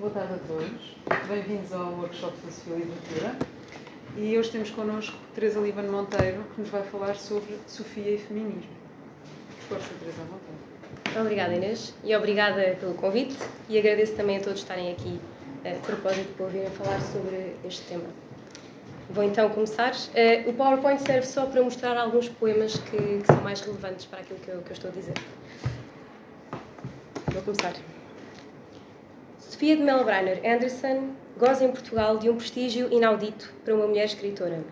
Boa tarde a todos. Bem-vindos ao workshop da Sofia Literatura. E hoje temos connosco Teresa Líbano Monteiro, que nos vai falar sobre Sofia e feminismo. Força, Teresa, à Obrigada, Inês, e obrigada pelo convite e agradeço também a todos estarem aqui a propósito para ouvirem falar sobre este tema. Vou então começar. Uh, o PowerPoint serve só para mostrar alguns poemas que, que são mais relevantes para aquilo que eu, que eu, estou a dizer. Vou começar. Sofia de Melbrenner Anderson goza em Portugal de um prestígio inaudito para uma mulher escritora.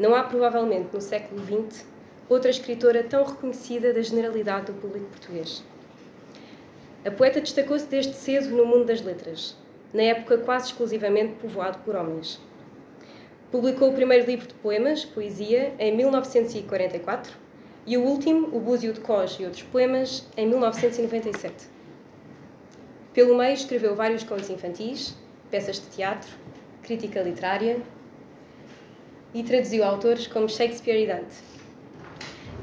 Não há provavelmente no século XX outra escritora tão reconhecida da generalidade do público português. A poeta destacou-se desde cedo no mundo das letras, na época quase exclusivamente povoado por homens. Publicou o primeiro livro de poemas, Poesia, em 1944 e o último, O Búzio de Cós e Outros Poemas, em 1997. Pelo meio, escreveu vários contos infantis, peças de teatro, crítica literária e traduziu autores como Shakespeare e Dante.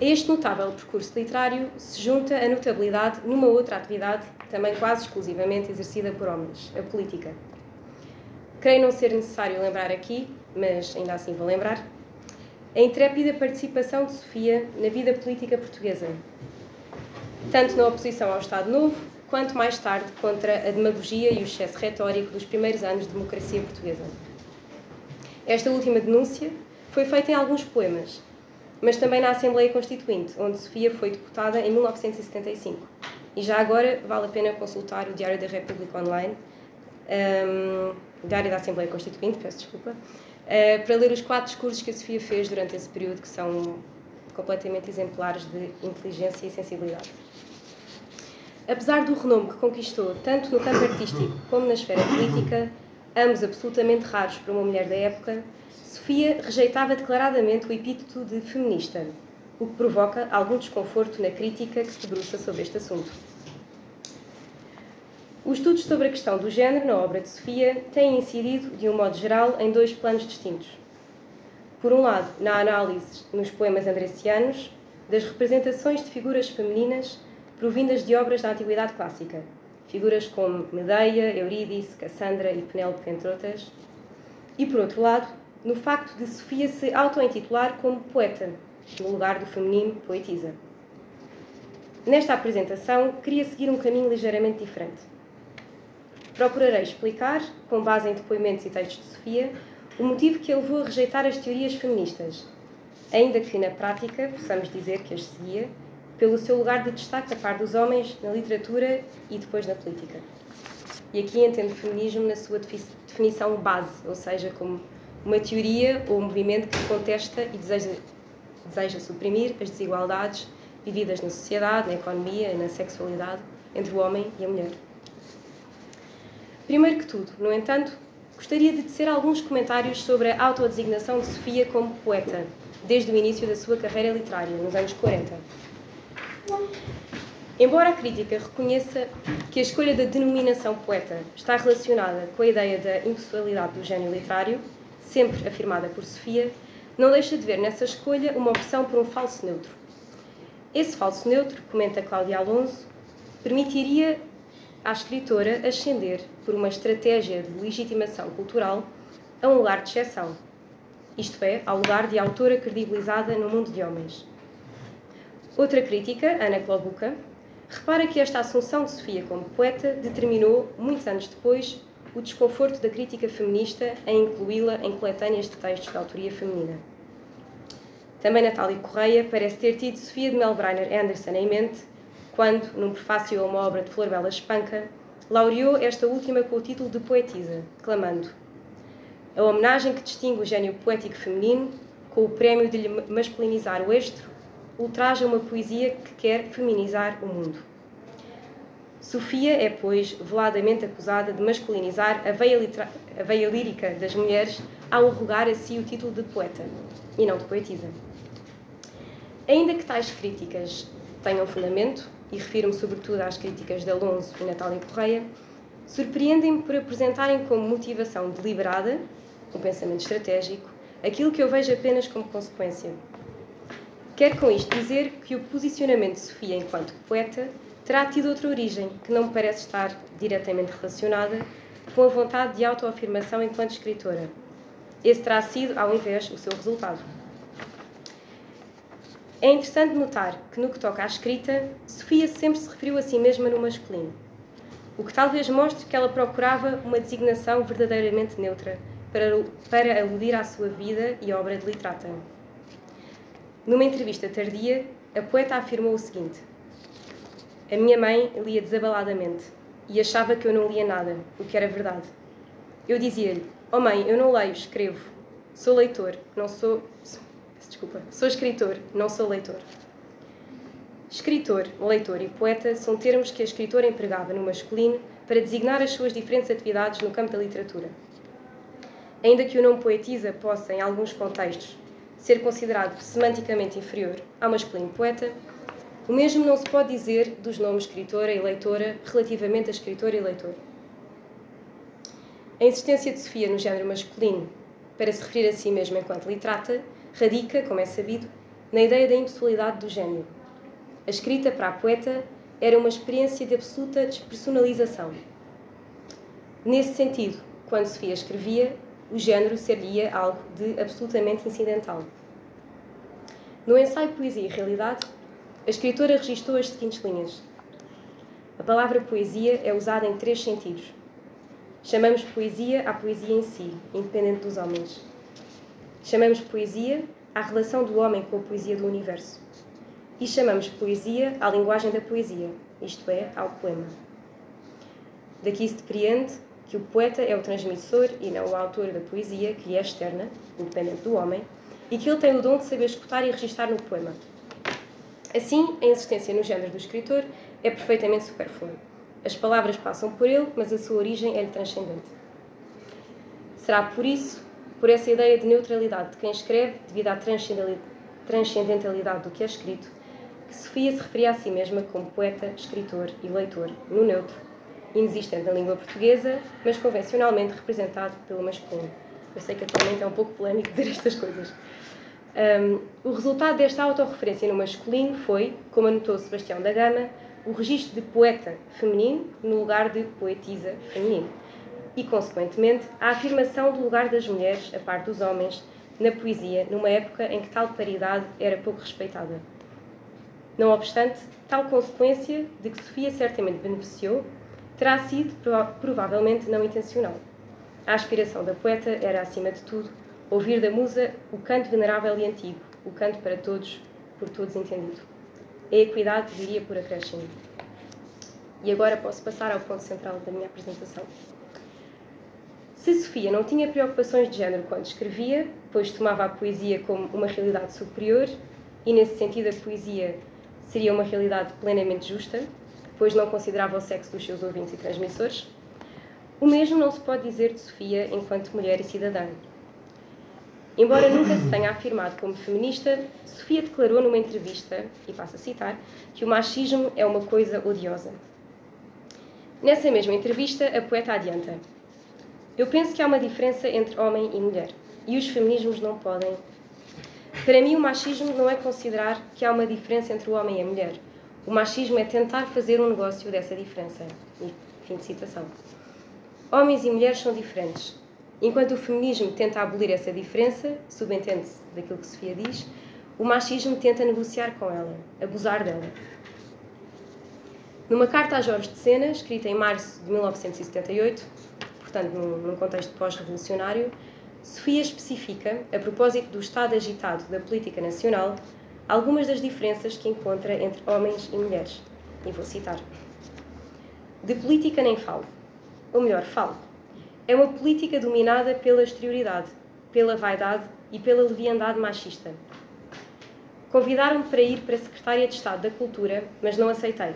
A este notável percurso literário se junta a notabilidade numa outra atividade, também quase exclusivamente exercida por homens, a política. Creio não ser necessário lembrar aqui, mas ainda assim vou lembrar, a intrépida participação de Sofia na vida política portuguesa, tanto na oposição ao Estado Novo, quanto mais tarde contra a demagogia e o excesso retórico dos primeiros anos de democracia portuguesa. Esta última denúncia foi feita em alguns poemas, mas também na Assembleia Constituinte, onde Sofia foi deputada em 1975. E já agora vale a pena consultar o Diário da República Online, um, Diário da Assembleia Constituinte, peço desculpa, uh, para ler os quatro discursos que a Sofia fez durante esse período, que são completamente exemplares de inteligência e sensibilidade. Apesar do renome que conquistou tanto no campo artístico como na esfera política, ambos absolutamente raros para uma mulher da época, Sofia rejeitava declaradamente o epíteto de feminista, o que provoca algum desconforto na crítica que se debruça sobre este assunto. Os estudos sobre a questão do género na obra de Sofia têm incidido, de um modo geral, em dois planos distintos. Por um lado, na análise nos poemas andrecianos das representações de figuras femininas provindas de obras da Antiguidade Clássica, figuras como Medeia, Eurídice, Cassandra e Penélope, entre outras. E, por outro lado, no facto de Sofia se auto-intitular como poeta, no lugar do feminino poetisa. Nesta apresentação, queria seguir um caminho ligeiramente diferente. Procurarei explicar, com base em depoimentos e textos de Sofia, o motivo que a levou a rejeitar as teorias feministas, ainda que na prática possamos dizer que as seguia pelo seu lugar de destaque a par dos homens na literatura e depois na política. E aqui entendo feminismo na sua definição base, ou seja, como uma teoria ou um movimento que contesta e deseja, deseja suprimir as desigualdades vividas na sociedade, na economia e na sexualidade entre o homem e a mulher. Primeiro que tudo, no entanto, gostaria de tecer alguns comentários sobre a autodesignação de Sofia como poeta, desde o início da sua carreira literária, nos anos 40. Embora a crítica reconheça que a escolha da denominação poeta está relacionada com a ideia da impessoalidade do gênio literário, sempre afirmada por Sofia, não deixa de ver nessa escolha uma opção por um falso neutro. Esse falso neutro, comenta Cláudia Alonso, permitiria à escritora ascender por uma estratégia de legitimação cultural a um lugar de exceção, isto é, ao lugar de autora credibilizada no mundo de homens. Outra crítica, Ana Klobuka, repara que esta assunção de Sofia como poeta determinou, muitos anos depois, o desconforto da crítica feminista em incluí-la em coletâneas de textos de autoria feminina. Também Natália Correia parece ter tido Sofia de Melbrenner Anderson em mente quando, num prefácio a uma obra de Flor Bela Espanca, laureou esta última com o título de poetisa, clamando a homenagem que distingue o gênio poético feminino, com o prémio de lhe masculinizar o estro, ultraja uma poesia que quer feminizar o mundo. Sofia é, pois, veladamente acusada de masculinizar a veia, a veia lírica das mulheres ao arrogar a si o título de poeta, e não de poetisa. Ainda que tais críticas tenham fundamento, e refiro-me sobretudo às críticas de Alonso e Natália Correia, surpreendem-me por apresentarem como motivação deliberada, um pensamento estratégico, aquilo que eu vejo apenas como consequência, Quero com isto dizer que o posicionamento de Sofia enquanto poeta terá tido outra origem, que não parece estar diretamente relacionada com a vontade de autoafirmação enquanto escritora. Esse terá sido, ao invés, o seu resultado. É interessante notar que, no que toca à escrita, Sofia sempre se referiu a si mesma no masculino, o que talvez mostre que ela procurava uma designação verdadeiramente neutra para, para aludir à sua vida e obra de literata. Numa entrevista tardia, a poeta afirmou o seguinte: A minha mãe lia desabaladamente e achava que eu não lia nada, o que era verdade. Eu dizia-lhe: Oh mãe, eu não leio, escrevo. Sou leitor, não sou. Desculpa, sou escritor, não sou leitor. Escritor, leitor e poeta são termos que a escritora empregava no masculino para designar as suas diferentes atividades no campo da literatura. Ainda que o nome poetisa possa, em alguns contextos, ser considerado semanticamente inferior ao masculino poeta, o mesmo não se pode dizer dos nomes escritora e leitora relativamente a escritor e leitor. A insistência de Sofia no género masculino para se referir a si mesma enquanto literata radica, como é sabido, na ideia da impessoalidade do gênio, a escrita para a poeta era uma experiência de absoluta despersonalização. Nesse sentido, quando Sofia escrevia, o género seria algo de absolutamente incidental. No ensaio Poesia e Realidade, a escritora registrou as seguintes linhas. A palavra poesia é usada em três sentidos. Chamamos poesia à poesia em si, independente dos homens. Chamamos poesia à relação do homem com a poesia do universo e chamamos poesia à linguagem da poesia, isto é, ao poema. Daqui se depreende que o poeta é o transmissor e não o autor da poesia, que é externa, independente do homem, e que ele tem o dom de saber escutar e registrar no poema. Assim, a insistência no género do escritor é perfeitamente supérflua. As palavras passam por ele, mas a sua origem é-lhe transcendente. Será por isso, por essa ideia de neutralidade de quem escreve, devido à transcendentalidade do que é escrito, que Sofia se referia a si mesma como poeta, escritor e leitor, no neutro, inexistente na língua portuguesa, mas convencionalmente representado pelo masculino. Eu sei que atualmente é um pouco polémico dizer estas coisas. Um, o resultado desta autorreferência no masculino foi, como anotou Sebastião da Gama, o registro de poeta feminino no lugar de poetisa feminino e, consequentemente, a afirmação do lugar das mulheres, a par dos homens, na poesia, numa época em que tal paridade era pouco respeitada. Não obstante, tal consequência, de que Sofia certamente beneficiou, terá sido provavelmente não intencional. A aspiração da poeta era, acima de tudo, ouvir da musa o canto venerável e antigo, o canto para todos, por todos entendido. A equidade viria por acréscimo. E agora posso passar ao ponto central da minha apresentação. Se Sofia não tinha preocupações de género quando escrevia, pois tomava a poesia como uma realidade superior, e nesse sentido a poesia seria uma realidade plenamente justa, pois não considerava o sexo dos seus ouvintes e transmissores. O mesmo não se pode dizer de Sofia enquanto mulher e cidadã. Embora nunca se tenha afirmado como feminista, Sofia declarou numa entrevista, e passo a citar, que o machismo é uma coisa odiosa. Nessa mesma entrevista, a poeta adianta: Eu penso que há uma diferença entre homem e mulher, e os feminismos não podem para mim, o machismo não é considerar que há uma diferença entre o homem e a mulher. O machismo é tentar fazer um negócio dessa diferença. Fim de citação. Homens e mulheres são diferentes. Enquanto o feminismo tenta abolir essa diferença, subentende-se daquilo que Sofia diz, o machismo tenta negociar com ela, abusar dela. Numa carta a Jorge de Sena, escrita em março de 1978, portanto num contexto pós-revolucionário, Sofia especifica, a propósito do estado agitado da política nacional, algumas das diferenças que encontra entre homens e mulheres. E vou citar. De política nem falo. Ou melhor, falo. É uma política dominada pela exterioridade, pela vaidade e pela leviandade machista. Convidaram-me para ir para a Secretária de Estado da Cultura, mas não aceitei.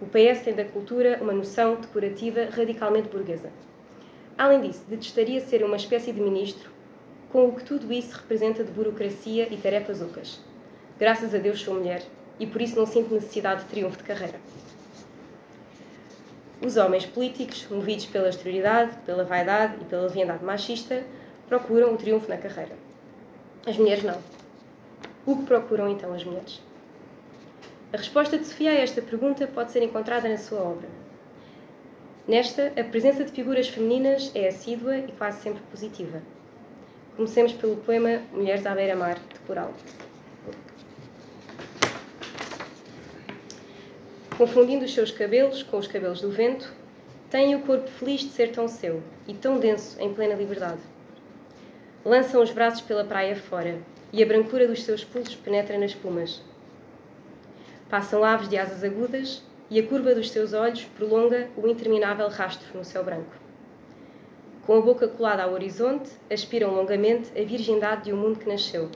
O PS tem da cultura uma noção decorativa radicalmente burguesa. Além disso, detestaria ser uma espécie de ministro com o que tudo isso representa de burocracia e tarefas ocas. Graças a Deus sou mulher e por isso não sinto necessidade de triunfo de carreira. Os homens políticos, movidos pela exterioridade, pela vaidade e pela leviandade machista, procuram o triunfo na carreira. As mulheres não. O que procuram então as mulheres? A resposta de Sofia a esta pergunta pode ser encontrada na sua obra. Nesta, a presença de figuras femininas é assídua e quase sempre positiva. Comecemos pelo poema Mulheres à beira-mar, de Coral. Confundindo os seus cabelos com os cabelos do vento, tem o corpo feliz de ser tão seu e tão denso em plena liberdade. Lançam os braços pela praia fora e a brancura dos seus pulsos penetra nas plumas. Passam aves de asas agudas e a curva dos seus olhos prolonga o interminável rastro no céu branco. Com a boca colada ao horizonte, aspiram longamente a virgindade de um mundo que nasceu.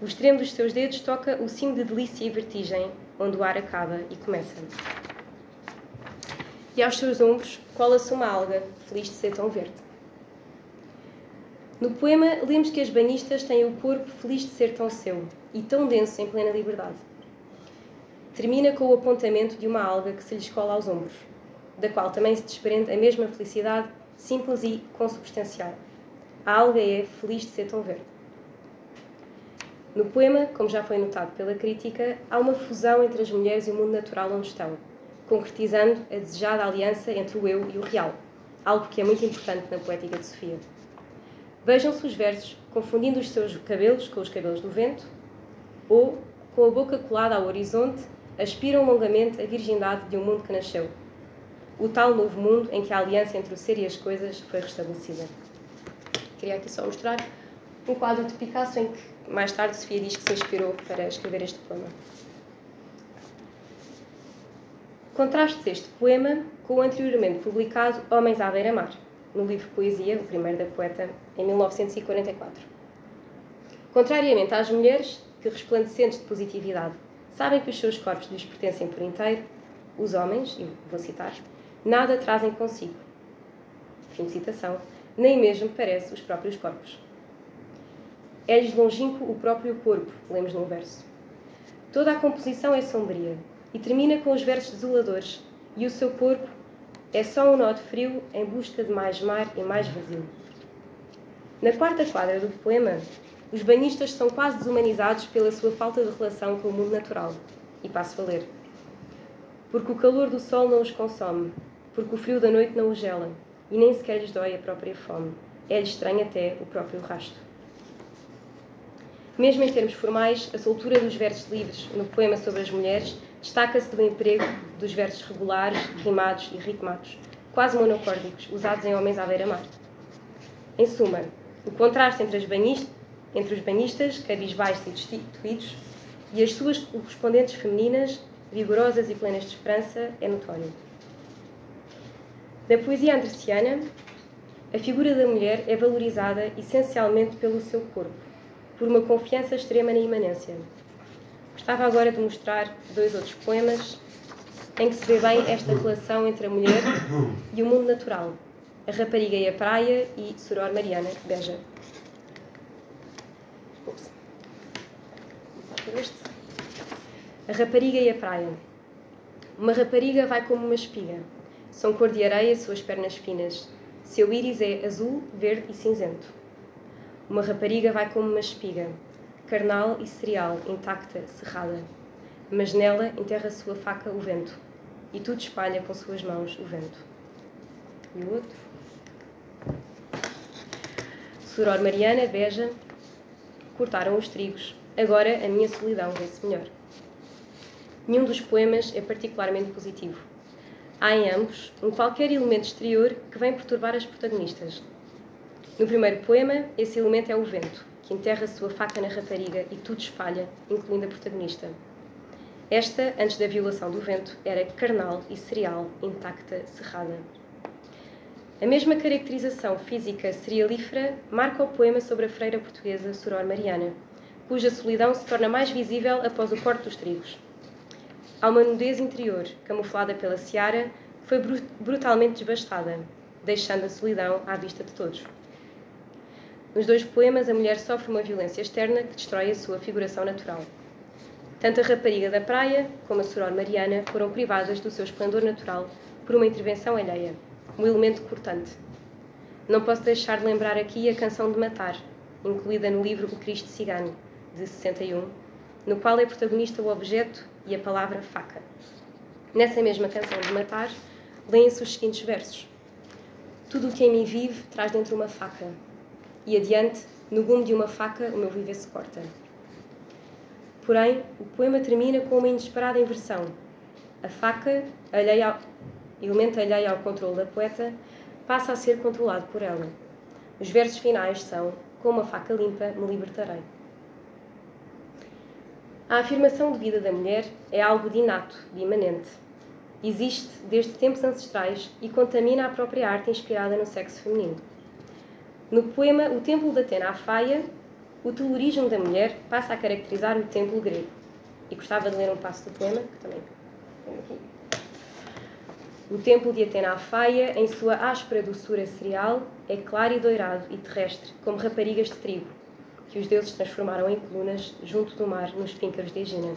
O extremo dos seus dedos toca o cimo de delícia e vertigem, onde o ar acaba e começa. E aos seus ombros cola-se uma alga, feliz de ser tão verde. No poema, lemos que as banistas têm o corpo feliz de ser tão seu e tão denso em plena liberdade. Termina com o apontamento de uma alga que se lhes cola aos ombros, da qual também se desprende a mesma felicidade, simples e consubstancial. A alga é feliz de ser tão verde. No poema, como já foi notado pela crítica, há uma fusão entre as mulheres e o mundo natural onde estão, concretizando a desejada aliança entre o eu e o real, algo que é muito importante na poética de Sofia. Vejam-se os versos confundindo os seus cabelos com os cabelos do vento, ou, com a boca colada ao horizonte, aspiram longamente a virgindade de um mundo que nasceu, o tal novo mundo em que a aliança entre o ser e as coisas foi restabelecida. Queria aqui só mostrar um quadro de Picasso em que mais tarde Sofia diz que se inspirou para escrever este poema. Contraste este poema com o anteriormente publicado Homens à beira-mar, no livro Poesia, o primeiro da poeta, em 1944. Contrariamente às mulheres, que resplandecentes de positividade sabem que os seus corpos lhes pertencem por inteiro, os homens, e vou citar, nada trazem consigo. Fim de citação. Nem mesmo parece os próprios corpos. É-lhes longínquo o próprio corpo, lemos num verso. Toda a composição é sombria e termina com os versos desoladores, e o seu corpo é só um nó de frio em busca de mais mar e mais vazio. Na quarta quadra do poema, os banhistas são quase desumanizados pela sua falta de relação com o mundo natural. E passo a ler. Porque o calor do sol não os consome, porque o frio da noite não os gela, e nem sequer lhes dói a própria fome. É-lhes estranho até o próprio rasto. Mesmo em termos formais, a soltura dos versos livres no poema sobre as mulheres destaca-se do emprego dos versos regulares, rimados e ritmados, quase monocórdicos, usados em Homens à beira-mar. Em suma, o contraste entre, banhistas, entre os banhistas, cabisbaixos e destituídos, e as suas correspondentes femininas, vigorosas e plenas de esperança, é notório. Na poesia andreciana, a figura da mulher é valorizada essencialmente pelo seu corpo, por uma confiança extrema na imanência. Gostava agora de mostrar dois outros poemas em que se vê bem esta relação entre a mulher e o mundo natural, a rapariga e a praia e Soror Mariana, Beja. Ups. A rapariga e a praia. Uma rapariga vai como uma espiga. São cor de areia suas pernas finas. Seu íris é azul, verde e cinzento. Uma rapariga vai como uma espiga, carnal e cereal, intacta, cerrada. Mas nela enterra sua faca o vento, e tudo espalha com suas mãos o vento. E o outro? Soror Mariana, beija, cortaram os trigos. Agora a minha solidão vê-se melhor. Nenhum dos poemas é particularmente positivo. Há em ambos um qualquer elemento exterior que vem perturbar as protagonistas, no primeiro poema, esse elemento é o vento, que enterra sua faca na rapariga e tudo espalha, incluindo a protagonista. Esta, antes da violação do vento, era carnal e cereal, intacta, cerrada. A mesma caracterização física cerealífera marca o poema sobre a freira portuguesa Soror Mariana, cuja solidão se torna mais visível após o corte dos trigos. Há uma nudez interior, camuflada pela seara, foi brutalmente desbastada, deixando a solidão à vista de todos. Nos dois poemas, a mulher sofre uma violência externa que destrói a sua figuração natural. Tanto a rapariga da praia como a soror Mariana foram privadas do seu esplendor natural por uma intervenção alheia, um elemento cortante. Não posso deixar de lembrar aqui a canção de Matar, incluída no livro O Cristo Cigano, de 61, no qual é protagonista o objeto e a palavra faca. Nessa mesma canção de Matar, leem-se os seguintes versos: Tudo o que em mim vive traz dentro uma faca, e adiante, no gume de uma faca, o meu viver se corta. Porém, o poema termina com uma inesperada inversão. A faca, alheia ao, elemento alheio ao controle da poeta, passa a ser controlado por ela. Os versos finais são: Com uma faca limpa me libertarei. A afirmação de vida da mulher é algo de inato, de imanente. Existe desde tempos ancestrais e contamina a própria arte inspirada no sexo feminino. No poema O Templo de Atena à Faia, o telurismo da mulher passa a caracterizar o templo grego. E gostava de ler um passo do poema, que também. O templo de Atena à Faia, em sua áspera doçura cereal, é claro e doirado e terrestre, como raparigas de trigo, que os deuses transformaram em colunas junto do mar nos píncaros de Egina.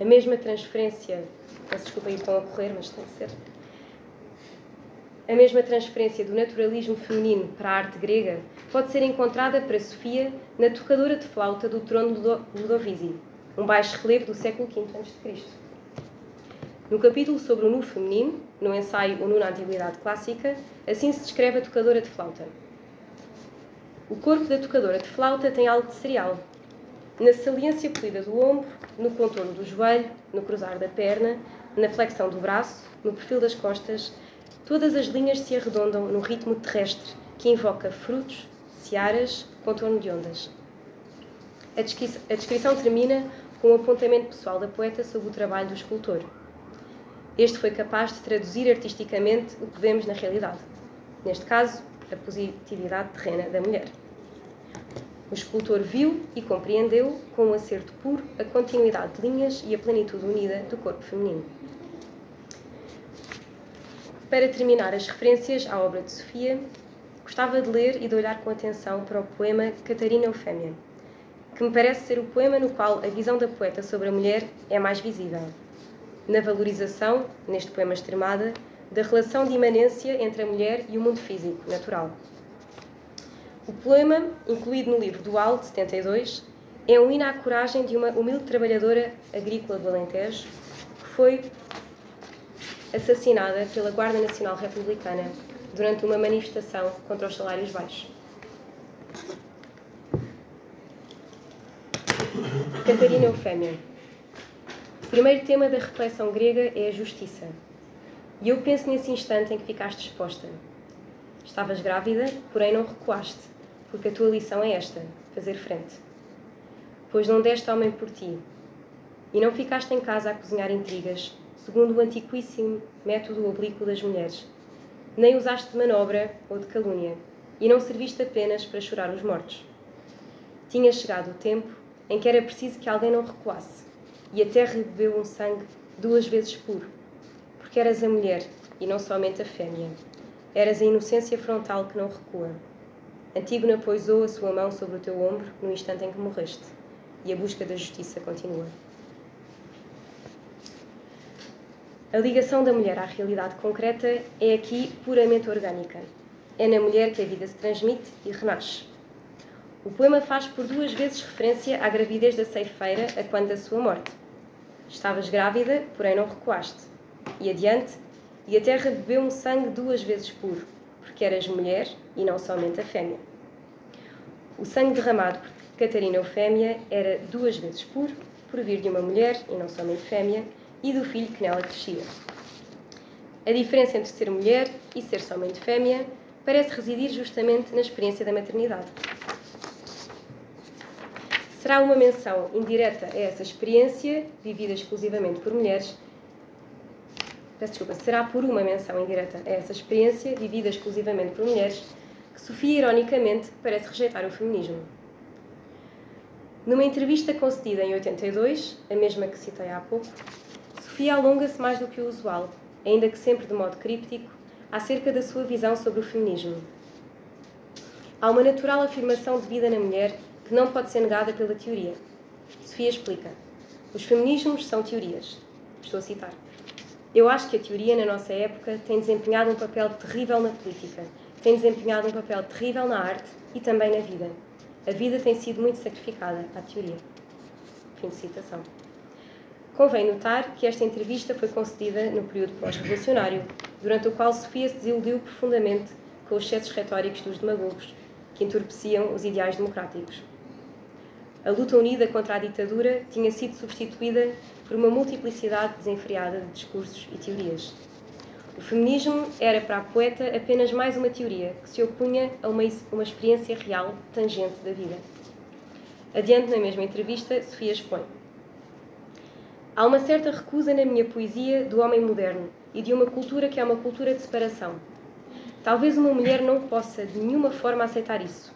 A mesma transferência, peço desculpa aí estão a correr, mas tem que ser. A mesma transferência do naturalismo feminino para a arte grega pode ser encontrada para Sofia na tocadora de flauta do trono de Ludovisi, um baixo relevo do século V a.C. No capítulo sobre o nu feminino, no ensaio O Nu na Antiguidade Clássica, assim se descreve a tocadora de flauta. O corpo da tocadora de flauta tem algo de cereal. Na saliência polida do ombro, no contorno do joelho, no cruzar da perna, na flexão do braço, no perfil das costas, todas as linhas se arredondam no ritmo terrestre que invoca frutos, searas, contorno de ondas. A descrição termina com o um apontamento pessoal da poeta sobre o trabalho do escultor. Este foi capaz de traduzir artisticamente o que vemos na realidade. Neste caso, a positividade terrena da mulher. O escultor viu e compreendeu, com um acerto puro, a continuidade de linhas e a plenitude unida do corpo feminino. Para terminar as referências à obra de Sofia, gostava de ler e de olhar com atenção para o poema Catarina Eufémia, que me parece ser o poema no qual a visão da poeta sobre a mulher é mais visível na valorização, neste poema extremada, da relação de imanência entre a mulher e o mundo físico, natural. O poema, incluído no livro Dual, de 72, é um hino à coragem de uma humilde trabalhadora agrícola do Alentejo que foi assassinada pela Guarda Nacional Republicana durante uma manifestação contra os salários baixos. Catarina Eufémia o primeiro tema da reflexão grega é a justiça. E eu penso nesse instante em que ficaste exposta. Estavas grávida, porém não recuaste, porque a tua lição é esta: fazer frente. Pois não deste homem por ti, e não ficaste em casa a cozinhar intrigas, segundo o antiquíssimo método oblíquo das mulheres. Nem usaste de manobra ou de calúnia, e não serviste apenas para chorar os mortos. Tinha chegado o tempo em que era preciso que alguém não recuasse e a terra bebeu um sangue duas vezes puro, porque eras a mulher e não somente a fêmea. Eras a inocência frontal que não recua. Antígona poisou a sua mão sobre o teu ombro no instante em que morreste, e a busca da justiça continua. A ligação da mulher à realidade concreta é aqui puramente orgânica. É na mulher que a vida se transmite e renasce. O poema faz por duas vezes referência à gravidez da ceifeira a quando da sua morte. Estavas grávida, porém não recuaste. E adiante, e a terra bebeu um sangue duas vezes puro, porque eras mulher e não somente a fêmea. O sangue derramado por Catarina Eufémia era duas vezes puro, por vir de uma mulher e não somente fêmea, e do filho que nela crescia. A diferença entre ser mulher e ser somente fêmea parece residir justamente na experiência da maternidade será uma menção indireta a essa experiência, vivida exclusivamente por mulheres. Peço desculpa, será por uma menção indireta a essa experiência, vivida exclusivamente por mulheres, que Sofia, ironicamente, parece rejeitar o feminismo. Numa entrevista concedida em 82, a mesma que citei há pouco, Sofia alonga-se mais do que o usual, ainda que sempre de modo críptico, acerca da sua visão sobre o feminismo. Há uma natural afirmação de vida na mulher que não pode ser negada pela teoria. Sofia explica: Os feminismos são teorias. Estou a citar. Eu acho que a teoria, na nossa época, tem desempenhado um papel terrível na política, tem desempenhado um papel terrível na arte e também na vida. A vida tem sido muito sacrificada à teoria. Fim de citação. Convém notar que esta entrevista foi concedida no período pós-revolucionário, durante o qual Sofia se desiludiu profundamente com os excessos retóricos dos demagogos, que entorpeciam os ideais democráticos. A luta unida contra a ditadura tinha sido substituída por uma multiplicidade desenfreada de discursos e teorias. O feminismo era para a poeta apenas mais uma teoria que se opunha a uma, uma experiência real, tangente da vida. Adiante na mesma entrevista, Sofia expõe. Há uma certa recusa na minha poesia do homem moderno e de uma cultura que é uma cultura de separação. Talvez uma mulher não possa de nenhuma forma aceitar isso.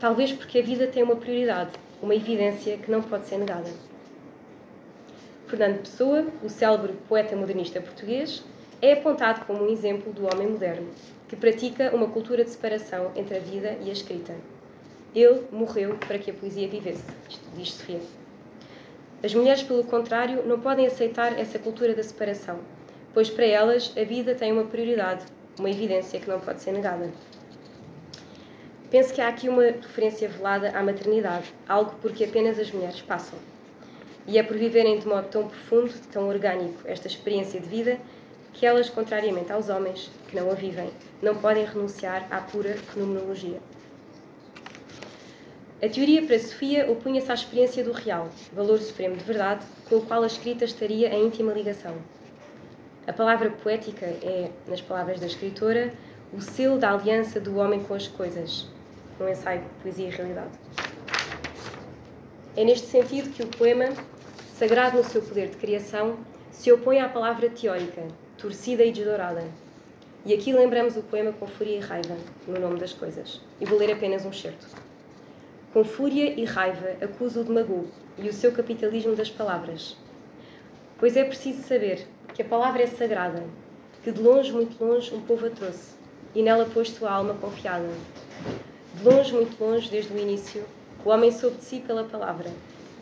Talvez porque a vida tem uma prioridade, uma evidência que não pode ser negada. Fernando Pessoa, o célebre poeta modernista português, é apontado como um exemplo do homem moderno, que pratica uma cultura de separação entre a vida e a escrita. Ele morreu para que a poesia vivesse, diz Sofia. As mulheres, pelo contrário, não podem aceitar essa cultura da separação, pois para elas a vida tem uma prioridade, uma evidência que não pode ser negada. Penso que há aqui uma referência velada à maternidade, algo por que apenas as mulheres passam. E é por viverem de modo tão profundo, tão orgânico, esta experiência de vida, que elas, contrariamente aos homens que não a vivem, não podem renunciar à pura fenomenologia. A teoria para Sofia opunha-se à experiência do real, valor supremo de verdade, com o qual a escrita estaria em íntima ligação. A palavra poética é, nas palavras da escritora, o selo da aliança do homem com as coisas, um ensaio de poesia e realidade. É neste sentido que o poema, sagrado no seu poder de criação, se opõe à palavra teórica, torcida e desdourada. E aqui lembramos o poema com fúria e raiva, no nome das coisas. E vou ler apenas um certo. Com fúria e raiva acuso o demagogo e o seu capitalismo das palavras. Pois é preciso saber que a palavra é sagrada, que de longe, muito longe, um povo a trouxe, e nela pôs sua alma confiada. De longe, muito longe, desde o início, o homem soube de si pela palavra,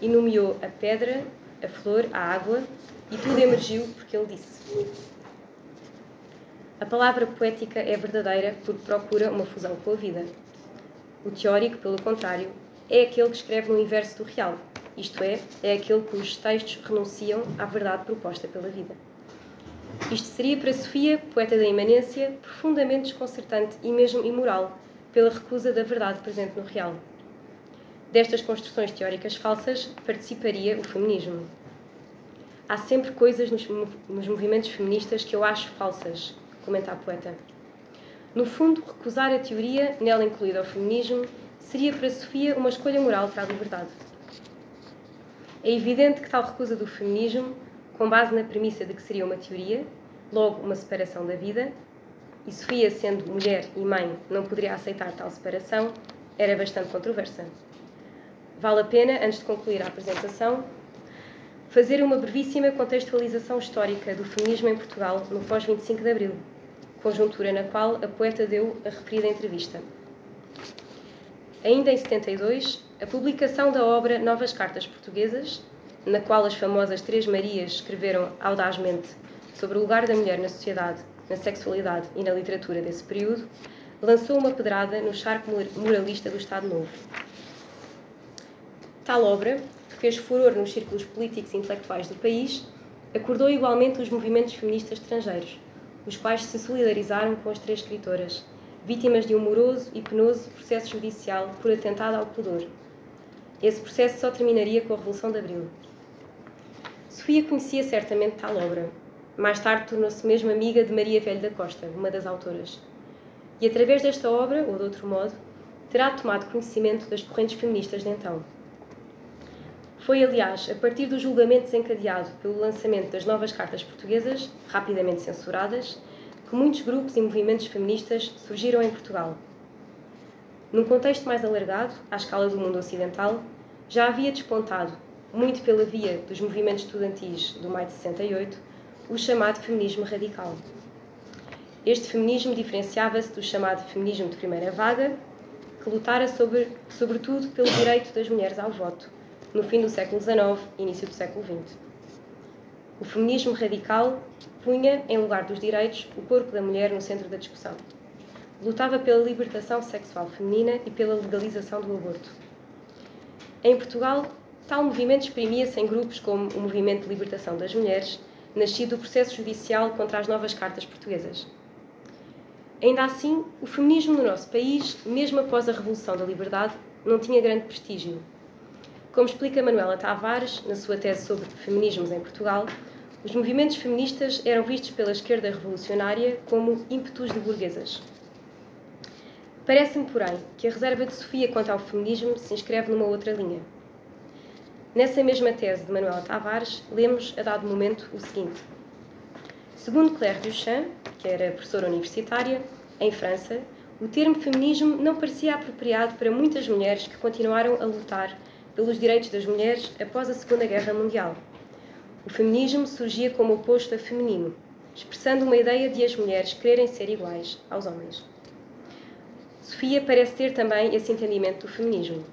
e nomeou a pedra, a flor, a água, e tudo emergiu porque ele disse. A palavra poética é verdadeira porque procura uma fusão com a vida. O teórico, pelo contrário, é aquele que escreve no inverso do real, isto é, é aquele cujos textos renunciam à verdade proposta pela vida. Isto seria para Sofia, poeta da imanência, profundamente desconcertante e mesmo imoral, pela recusa da verdade presente no real. Destas construções teóricas falsas participaria o feminismo. Há sempre coisas nos, nos movimentos feministas que eu acho falsas, comenta a poeta. No fundo, recusar a teoria, nela incluída o feminismo, seria para Sofia uma escolha moral para a liberdade. É evidente que tal recusa do feminismo, com base na premissa de que seria uma teoria, logo uma separação da vida, e Sofia, sendo mulher e mãe, não poderia aceitar tal separação, era bastante controversa. Vale a pena, antes de concluir a apresentação, fazer uma brevíssima contextualização histórica do feminismo em Portugal no pós-25 de Abril, conjuntura na qual a poeta deu a referida entrevista. Ainda em 72, a publicação da obra Novas Cartas Portuguesas, na qual as famosas Três Marias escreveram audazmente sobre o lugar da mulher na sociedade, na sexualidade e na literatura desse período, lançou uma pedrada no charco moralista do Estado Novo. Tal obra, que fez furor nos círculos políticos e intelectuais do país, acordou igualmente os movimentos feministas estrangeiros, os quais se solidarizaram com as três escritoras, vítimas de um moroso e penoso processo judicial por atentado ao pudor. Esse processo só terminaria com a Revolução de Abril. Sofia conhecia certamente tal obra. Mais tarde tornou-se mesmo amiga de Maria Velho da Costa, uma das autoras. E através desta obra, ou de outro modo, terá tomado conhecimento das correntes feministas de então. Foi, aliás, a partir do julgamento desencadeado pelo lançamento das novas cartas portuguesas, rapidamente censuradas, que muitos grupos e movimentos feministas surgiram em Portugal. Num contexto mais alargado, à escala do mundo ocidental, já havia despontado, muito pela via dos movimentos estudantis do maio de 68, o chamado feminismo radical. Este feminismo diferenciava-se do chamado feminismo de primeira vaga, que lutara sobre, sobretudo pelo direito das mulheres ao voto, no fim do século XIX e início do século XX. O feminismo radical punha, em lugar dos direitos, o corpo da mulher no centro da discussão. Lutava pela libertação sexual feminina e pela legalização do aborto. Em Portugal, tal movimento exprimia-se em grupos como o Movimento de Libertação das Mulheres, nascido do processo judicial contra as novas cartas portuguesas. Ainda assim, o feminismo no nosso país, mesmo após a Revolução da Liberdade, não tinha grande prestígio. Como explica Manuela Tavares na sua tese sobre feminismos em Portugal, os movimentos feministas eram vistos pela esquerda revolucionária como ímpetos de burguesas. Parece-me, porém, que a reserva de Sofia quanto ao feminismo se inscreve numa outra linha. Nessa mesma tese de Manuela Tavares, lemos, a dado momento, o seguinte. Segundo Claire Duchamp, que era professora universitária, em França, o termo feminismo não parecia apropriado para muitas mulheres que continuaram a lutar pelos direitos das mulheres após a Segunda Guerra Mundial. O feminismo surgia como oposto a feminino, expressando uma ideia de as mulheres quererem ser iguais aos homens. Sofia parece ter também esse entendimento do feminismo,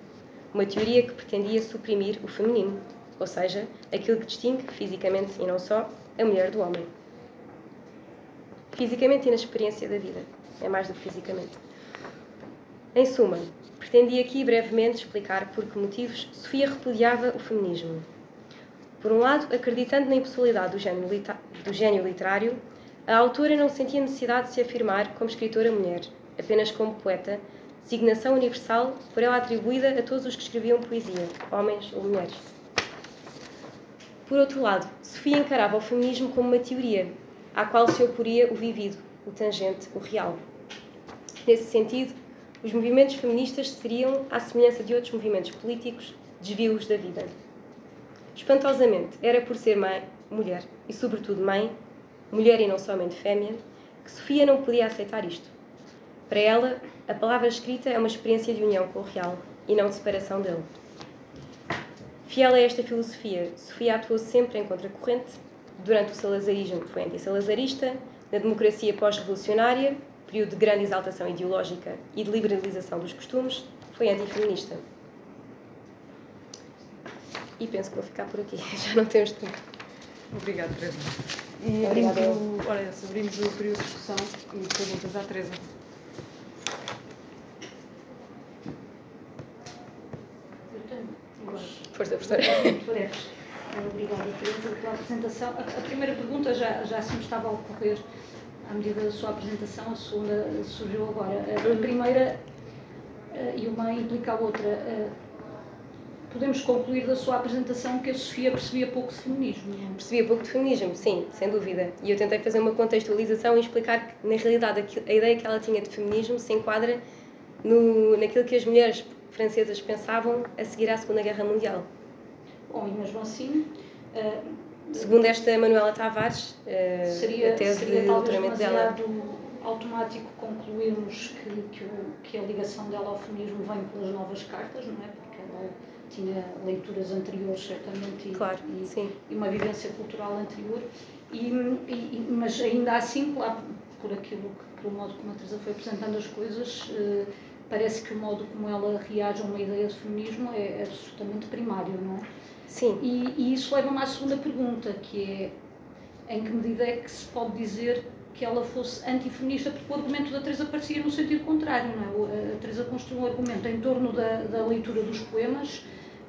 uma teoria que pretendia suprimir o feminino, ou seja, aquilo que distingue, fisicamente e não só, a mulher do homem. Fisicamente e na experiência da vida, é mais do que fisicamente. Em suma, pretendi aqui brevemente explicar por que motivos Sofia repudiava o feminismo. Por um lado, acreditando na impossibilidade do gênio, do gênio literário, a autora não sentia necessidade de se afirmar como escritora mulher, apenas como poeta, designação universal por ela atribuída a todos os que escreviam poesia, homens ou mulheres. Por outro lado, Sofia encarava o feminismo como uma teoria, à qual se oporia o vivido, o tangente, o real. Nesse sentido, os movimentos feministas seriam, à semelhança de outros movimentos políticos, desvios da vida. Espantosamente, era por ser mãe, mulher e, sobretudo, mãe, mulher e não somente fêmea, que Sofia não podia aceitar isto. Para ela, a palavra escrita é uma experiência de união com o real e não de separação dele. Fiel a esta filosofia, Sofia atuou sempre em contracorrente. Durante o salazarismo, foi anti-salazarista, na democracia pós-revolucionária, período de grande exaltação ideológica e de liberalização dos costumes, foi antifeminista. E penso que vou ficar por aqui, já não temos tempo. Obrigada, Teresa. E abrimos o, olha, abrimos o período de discussão e perguntas à Teresa. Força, professora. Muito breves. Obrigada, Teresa, pela apresentação. A, a, primeira pergunta já, já se me estava a ocorrer à medida da sua apresentação, a segunda surgiu agora. A primeira, e uma implica a outra. Podemos concluir da sua apresentação que a Sofia percebia pouco de feminismo. É? Percebia pouco de feminismo, sim, sem dúvida. E eu tentei fazer uma contextualização e explicar que, na realidade, a ideia que ela tinha de feminismo se enquadra no, naquilo que as mulheres francesas pensavam a seguir à Segunda Guerra Mundial. Bom, e mesmo assim. Segundo esta Manuela Tavares, uh, seria, a tese seria de doutoramento dela. automático concluirmos que, que, o, que, a ligação dela ao feminismo vem pelas novas cartas, não é? Porque ela tinha leituras anteriores, certamente, claro, e, e uma vivência cultural anterior. E, e, mas ainda assim, claro, por aquilo que, pelo modo como a Teresa foi apresentando as coisas, uh, parece que o modo como ela reage a uma ideia de feminismo é absolutamente primário, não é? Sim. E, e isso leva-me à segunda pergunta, que é em que medida é que se pode dizer que ela fosse antifeminista, porque o argumento da Teresa parecia no sentido contrário, não é? A Teresa construiu um argumento em torno da, da leitura dos poemas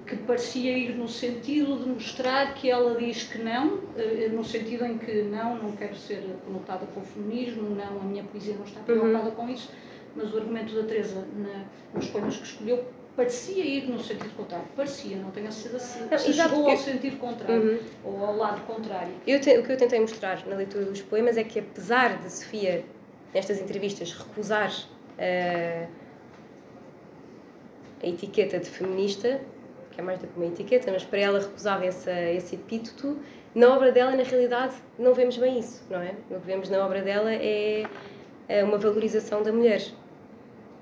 que parecia ir no sentido de mostrar que ela diz que não, eh, no sentido em que não, não quero ser conotada com o feminismo, não, a minha poesia não está preocupada uhum. com isso, mas o argumento da Teresa na, nos poemas que escolheu parecia ir no sentido contrário. Parecia, não tenho a certeza se, se chegou ao sentido contrário uhum. ou ao lado contrário. Eu te, o que eu tentei mostrar na leitura dos poemas é que, apesar de Sofia, nestas entrevistas, recusar uh, a etiqueta de feminista, que é mais do que uma etiqueta, mas para ela recusava essa, esse epíteto, na obra dela, na realidade, não vemos bem isso, não é? O que vemos na obra dela é, é uma valorização da mulher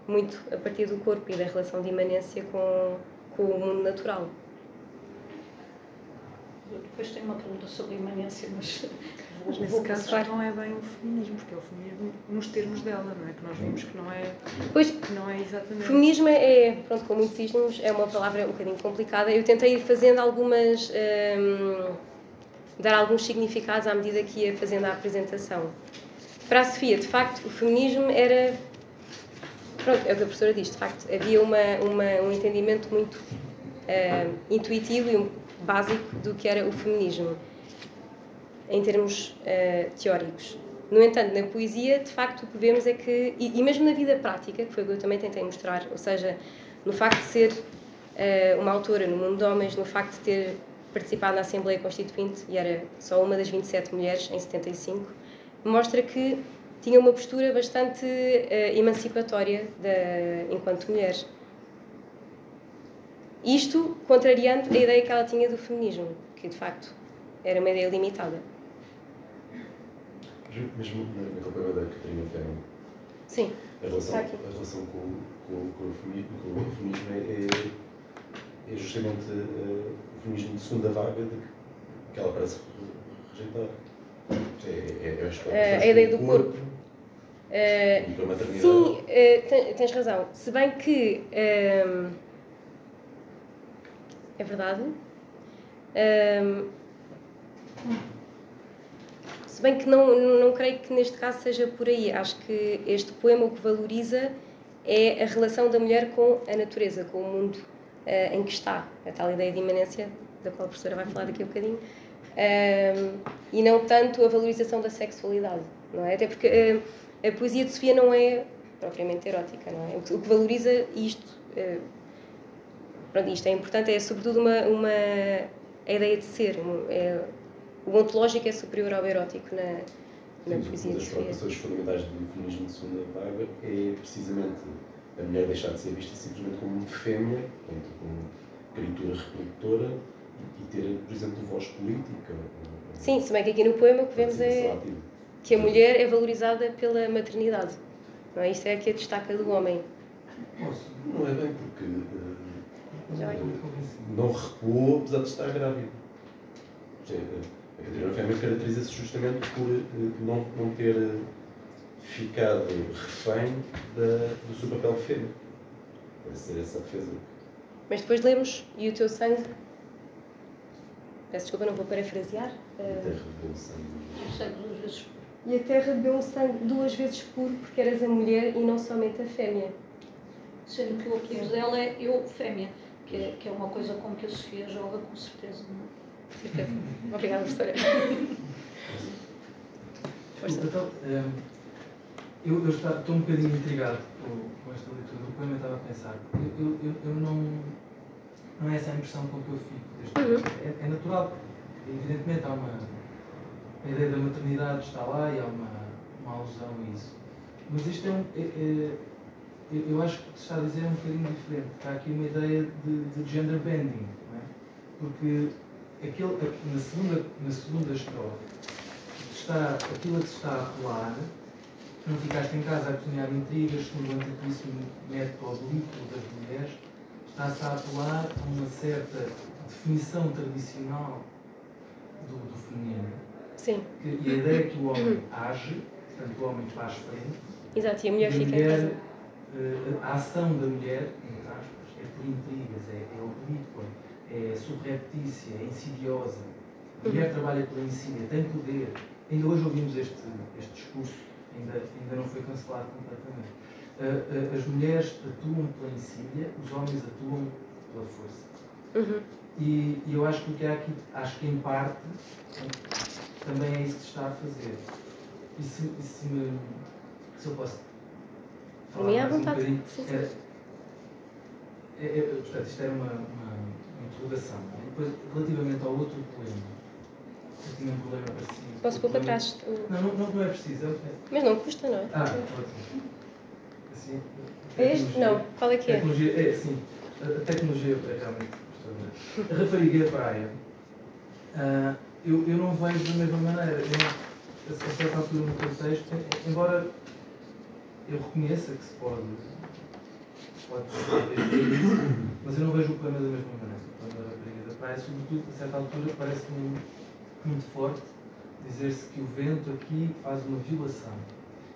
muito a partir do corpo e da relação de imanência com, com o mundo natural. Eu depois tenho uma pergunta sobre imanência, mas. Mas nesse caso já não é bem o feminismo, porque é o feminismo nos termos dela, não é? Que nós vimos que não é. Pois, que não é exatamente. Feminismo é, pronto, como muitos dizemos, é uma palavra um bocadinho complicada. Eu tentei ir fazendo algumas. Hum, dar alguns significados à medida que ia fazendo a apresentação. Para a Sofia, de facto, o feminismo era Pronto, é o que a professora diz, de facto, havia uma, uma, um entendimento muito uh, intuitivo e básico do que era o feminismo, em termos uh, teóricos. No entanto, na poesia, de facto, o que vemos é que, e, e, mesmo na vida prática, que foi o que eu também tentei mostrar, ou seja, no facto de ser uh, uma autora no mundo de homens, no facto de ter participado na Assembleia Constituinte, e era só uma das 27 mulheres em 75, mostra que tinha uma postura bastante uh, emancipatória de, enquanto mulher. Isto contrariando a ideia que ela tinha do feminismo, que de facto era uma ideia limitada. Mesmo na, campanha da Catarina Ferro. Sim. A relação, a relação com, com, com, o feminismo, com o feminismo é, é justamente uh, o feminismo de segunda vaga de que ela parece rejeitar. É, é, é, a ideia do corpo. Uh, sim, uh, tens razão. Se bem que uh, é verdade. se bem que não, não creio que neste caso seja por aí. Acho que este poema o que valoriza é a relação da mulher com a natureza, com o mundo em que está. A tal ideia de imanência, da qual a professora vai falar daqui a bocadinho um, e não tanto a valorização da sexualidade, não é? Até porque uh, a poesia de Sofia não é propriamente erótica, não é? O que valoriza isto, uh, pronto, isto é importante, é sobretudo uma, uma a ideia de ser, é, o ontológico é superior ao erótico na, na Sim, poesia de Sofia. Uma das preocupações fundamentais do feminismo de segunda vaga é precisamente a mulher deixar de ser vista simplesmente como fêmea, portanto, como criatura reprodutora, e ter, por exemplo, voz política. Sim, se bem que aqui no poema o que vemos é que a mulher é valorizada pela maternidade. Não é? Isto é que a destaca do homem. Não é bem porque uh, não recuou apesar de estar grávida. A Catarina Fêmea caracteriza-se justamente por uh, não, não ter uh, ficado refém da, do seu papel de fêmea. Parece ser essa a defesa. Mas depois lemos, e o teu sangue peço desculpa, não vou parafrasear. E a terra bebeu um sangue duas vezes puro porque eras a mulher e não somente a fêmea. Sendo que o apelido dela é eu fêmea, que é, que é uma coisa com que a Sofia joga com certeza. Não? É? Certeza. Obrigada, professora. Força. Então, ehm, eu, eu estou um bocadinho intrigado com, com esta leitura do poema e estava a pensar. Eu, eu, eu não, não é essa a impressão com que eu fico Uhum. É, é, natural, evidentemente há uma. A ideia da maternidade está lá e há uma, uma alusão a isso. Mas isto é um. É, é, eu acho que o que se está a dizer é um bocadinho diferente. Há aqui uma ideia de, de gender bending, é? porque aquele, na, segunda, na segunda estrofe está, aquilo a que se está a apelar não ficaste em casa a cozinhar intrigas segundo o antiquíssimo método oblíquo das mulheres, está-se a apelar a uma certa definição tradicional do, do feminino. Sim. Que, e a ideia é que o homem age, portanto o homem faz frente. Exato, e a mulher fica mulher, em casa. Uh, a ação da mulher, entre aspas, é por intrigas, é, é oblíqua, é subreptícia, é insidiosa. A mulher uhum. trabalha pela insídia, tem poder. Ainda hoje ouvimos este, este discurso, ainda, ainda não foi cancelado completamente. Uh, uh, as mulheres atuam pela insídia, os homens atuam pela força. Uhum. E, e, eu acho que há aqui, acho que em parte também é isso que se está a fazer. E se, e se, me, se eu posso falar Por mim, mais um bocadinho. Era, é, é, portanto, isto era uma, uma, uma interrogação. E depois, relativamente ao outro poema, eu tinha um problema parecido. Posso pôr para trás? Não, não, não é preciso. É... Mas não custa, não é? Ah, ótimo. Assim, é este? Não. Qual é que é? Tecnologia, é, sim. A tecnologia é realmente a rapariga praia, uh, eu, eu não vejo da mesma maneira. A certa altura no contexto, embora eu reconheça que se pode, pode isso, mas eu não vejo o poema da mesma maneira. O poema da da praia, sobretudo, a certa altura, parece-me muito forte dizer-se que o vento aqui faz uma violação.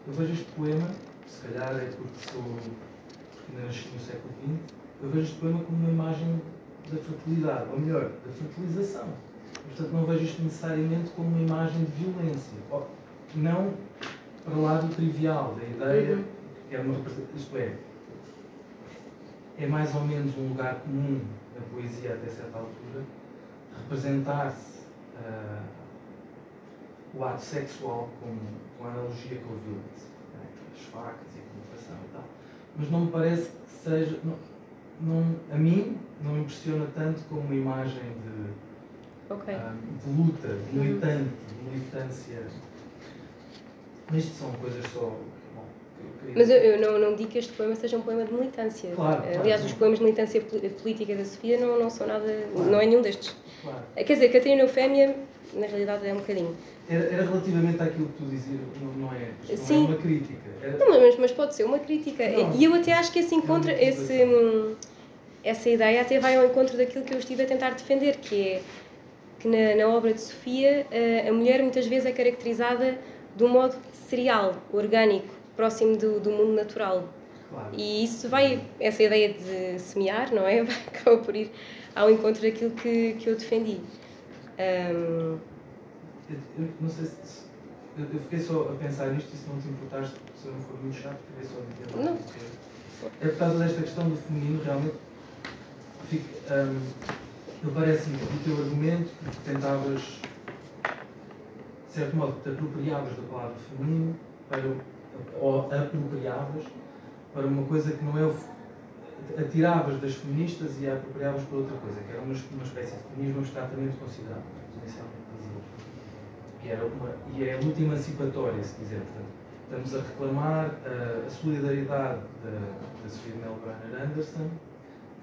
Eu vejo este poema, se calhar é porque sou porque nasci no século XX, eu vejo este poema como uma imagem da fertilidade, ou melhor, da fertilização. Portanto, não vejo isto necessariamente como uma imagem de violência. Não para lá do trivial, da ideia uhum. que é uma isto é, é mais ou menos um lugar comum na poesia até certa altura, representar-se uh, o ato sexual como, com a analogia com a violência, né? as facas e a comunicação e tal. Mas não me parece que seja. Não, não, a mim não me impressiona tanto como uma imagem de, okay. um, ah, de luta, de militante, de militância. Mas isto são coisas só mas eu, eu, não, não digo que este poema seja um poema de militância. Claro, Aliás, claro. os poemas de militância política da Sofia não, não são nada. Claro. não é nenhum destes. Claro. Quer dizer, Catarina Eufémia, na realidade, é um bocadinho. Era, era relativamente àquilo que tu dizias, não, não é? Isto Sim. Não é uma crítica. Era... Não, mas, mas pode ser uma crítica. Não. E eu até acho que esse encontro, esse, hum, essa ideia até vai ao encontro daquilo que eu estive a tentar defender, que é que na, na obra de Sofia a, a mulher muitas vezes é caracterizada de um modo serial, orgânico próximo do, do mundo natural. Claro. E isso vai, essa ideia de semear, não é? Vai acaba por ir ao encontro daquilo que, que eu defendi. Um... Eu, não sei se. Eu, eu, fiquei só a pensar nisto e se não te importaste, se eu não for muito chato, queria só dizer. Não. É por causa desta questão do feminino, realmente. Fico, um, eu parece-me o teu argumento que tentavas, de certo modo, te apropriavas da palavra feminino para ou apropriavas para uma coisa que não é o. atiravas das feministas e a apropriavas para outra coisa, que era uma, uma espécie de feminismo abstratamente considerado, inicialmente dizia. Era uma, e é luta emancipatória, se quiser. Portanto, estamos a reclamar a, a solidariedade da, da Sofia Melbrenner Anderson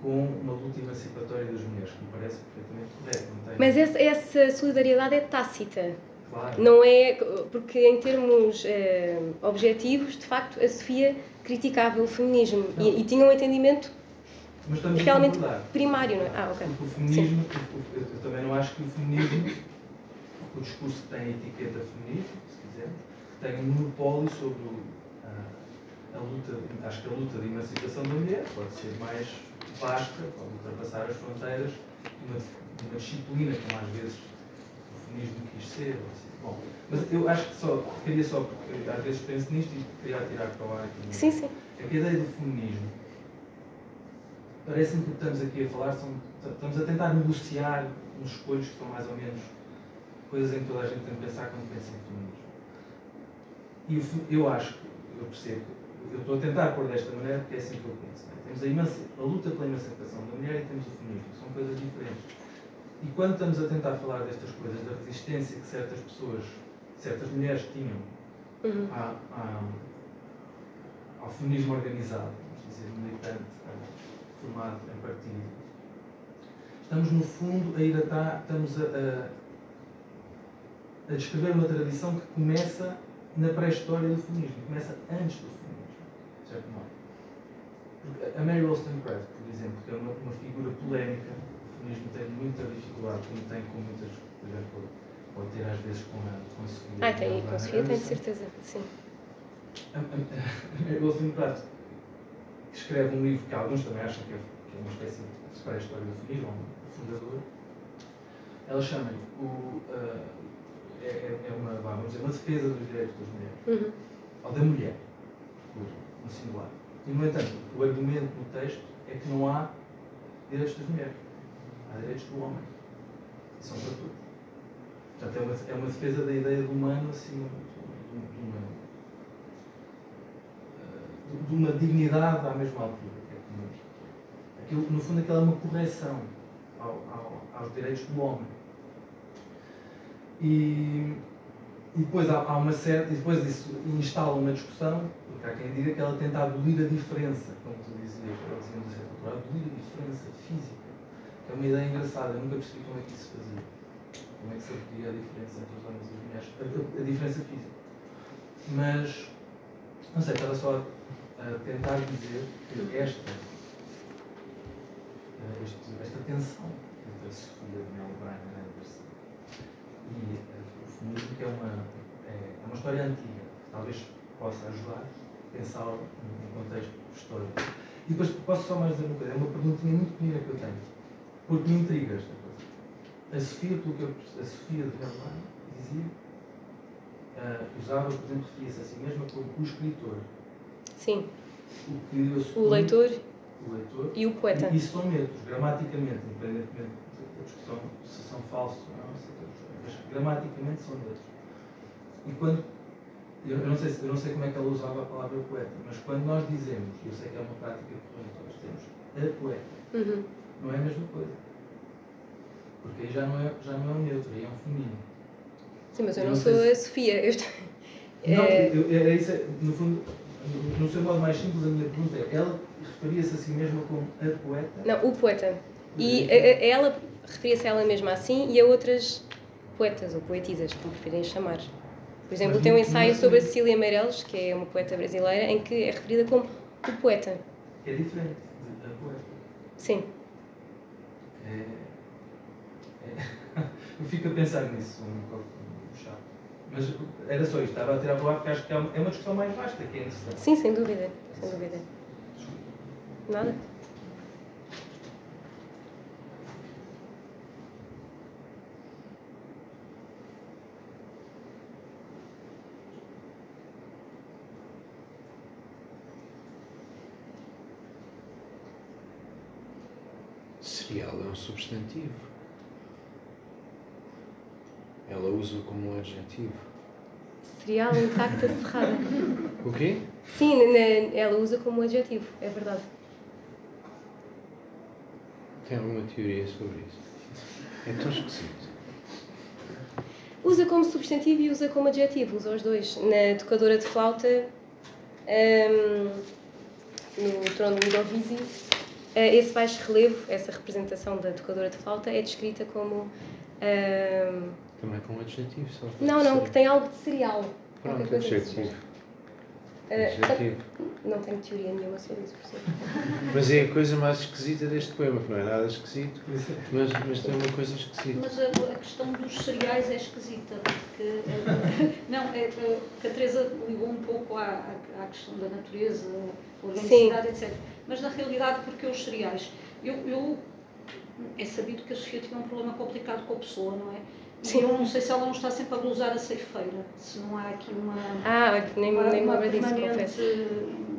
com uma luta emancipatória das mulheres, que me parece perfeitamente correto. Mas essa, essa solidariedade é tácita. Claro. Não é. Porque, em termos eh, objetivos, de facto, a Sofia criticava o feminismo e, e, tinha um entendimento realmente primário, não é? Ah, ok. Porque o feminismo, eu, eu, também não acho que o feminismo, o discurso que tem a etiqueta feminismo, se quisermos, tem um monopólio sobre o, a, a, luta, acho que a luta de emancipação da mulher pode ser mais vasta, pode ultrapassar as fronteiras de uma, de uma disciplina, como às vezes o feminismo quis ser. Assim. Bom, mas eu acho que só, queria só, porque às vezes penso nisto e queria tirar para o ar aqui. Sim, sim. É que a ideia do feminismo, parece-me que o que estamos aqui a falar, são, estamos a tentar negociar uns escolhos que são mais ou menos coisas em que toda a gente tem que pensar quando pensa em feminismo. E eu acho, eu percebo, eu estou a tentar pôr desta maneira porque é assim que eu penso. Né? Temos a, a luta pela emancipação da mulher e temos o feminismo, são coisas diferentes. E quando estamos a tentar falar destas coisas, da resistência que certas pessoas, certas mulheres tinham uhum. à, à, ao feminismo organizado, vamos dizer, militante, formado em partido, estamos no fundo a ir a, estamos a, a, a descrever uma tradição que começa na pré-história do feminismo, começa antes do de certo modo. Porque a Mary Wollstonecraft, por exemplo, que é uma, uma figura polémica, mesmo tem muita dificuldade, como tem com muitas, por exemplo, pode ter às vezes com a, com a Sofia. Ah, tem, com a Sofia tenho certeza, sim. A, a, a Wollstonecraft escreve um livro que alguns também acham que é, que é uma espécie de para a história do feminismo, um fundador. Ela chama-lhe o. Uh, é, é uma, vamos dizer, uma defesa dos direitos das mulheres. Uhum. Ou da mulher, por, no singular. E, no entanto, o argumento no texto é que não há direitos das mulheres há direitos do homem. São para todos. Portanto, é uma, é uma defesa da ideia do humano acima de, uma, de, uma dignidade à mesma altura. É aquilo, no fundo, aquela é uma correção ao, ao, aos direitos do homem. E, e depois há, há, uma certa. E depois isso instala uma discussão, porque há quem diga que ela tenta abolir a diferença, como tu dizias, dizíamos a certa altura, abolir a diferença física é uma ideia engraçada, eu nunca percebi como é que isso se fazia. Como é que se aprecia a diferença entre os homens e as mulheres. A, a, diferença física. Mas, não sei, estava só a, a tentar dizer que esta, eh, este, esta tensão entre a Sofia de Mel Brian Anderson e uh, o feminismo, que é uma, é, é, uma história antiga, talvez possa ajudar a pensá-la num contexto histórico. E depois posso só mais dizer uma coisa, é uma perguntinha muito pequena que eu tenho porque me intriga esta coisa. A Sofia, pelo que eu, a Sofia de Verlaine dizia, uh, usava, por exemplo, referia-se a si mesma como o escritor. Sim. O, que suponho, o leitor. o leitor. E o poeta. E, e são neutros, gramaticamente, independentemente da discussão se são falsos ou não, mas gramaticamente são neutros. E quando. Eu, eu, não sei, eu não sei como é que ela usava a palavra poeta, mas quando nós dizemos, eu sei que é uma prática corrente, nós temos a poeta, Uhum. não é a mesma coisa. Porque aí já não é, já não é um neutro, aí é um feminino. Sim, mas eu Eu não sou sei a Sofia. Eu estou... Não, É, eu, é, isso, no fundo, no, no seu modo mais simples, a minha pergunta é: ela referia-se a si mesma como a poeta? Não, o poeta. E a- a- ela referia-se a ela mesma assim e a outras poetas ou poetisas, como preferem chamar. Por exemplo, tem um ensaio não- sobre a Cecília Meirelles, que é uma poeta brasileira, em que é referida como o poeta. É diferente de a poeta. Sim. É, é- eu fico a pensar nisso um pouco chato. Mas era só isto, estava a tirar para ar porque acho que é uma é uma discussão mais vasta que é interessante. Sim, sem dúvida. Sem dúvida. Nada? Serial é um substantivo. Ela usa como um adjetivo. Cereal intacta cerrada. O quê? Sim, ela usa como adjetivo, é verdade. Tem alguma teoria sobre isso? É tão esquisito. Usa como substantivo e usa como adjetivo, usa os dois. Na tocadora de flauta, hum, no trono de Ludovici, eh, esse baixo relevo, essa representação da tocadora de flauta, é descrita como. hum, Também com um adjetivo, só. não, não, que tem algo de cereal. Pronto, qualquer coisa assim. adjetivo. Eh, Adjetivo. não tenho teoria nenhuma sobre isso, por. Mas é a coisa mais esquisita deste poema, que não é nada esquisito, mas, mas tem uma coisa esquisita. Mas a, a questão dos cereais é esquisita, porque. eh, não, é, que a Teresa ligou um pouco à, à, à questão da natureza, organicidade, etc. Mas na realidade, porque os cereais? Eu, eu, é sabido que a Sofia tinha um problema complicado com a pessoa, não é? E Sim. eu não sei se ela não está sempre a glosar a ceifeira, se não há aqui uma. Ah, nem, uma, nem uma disso, permanente, confesso.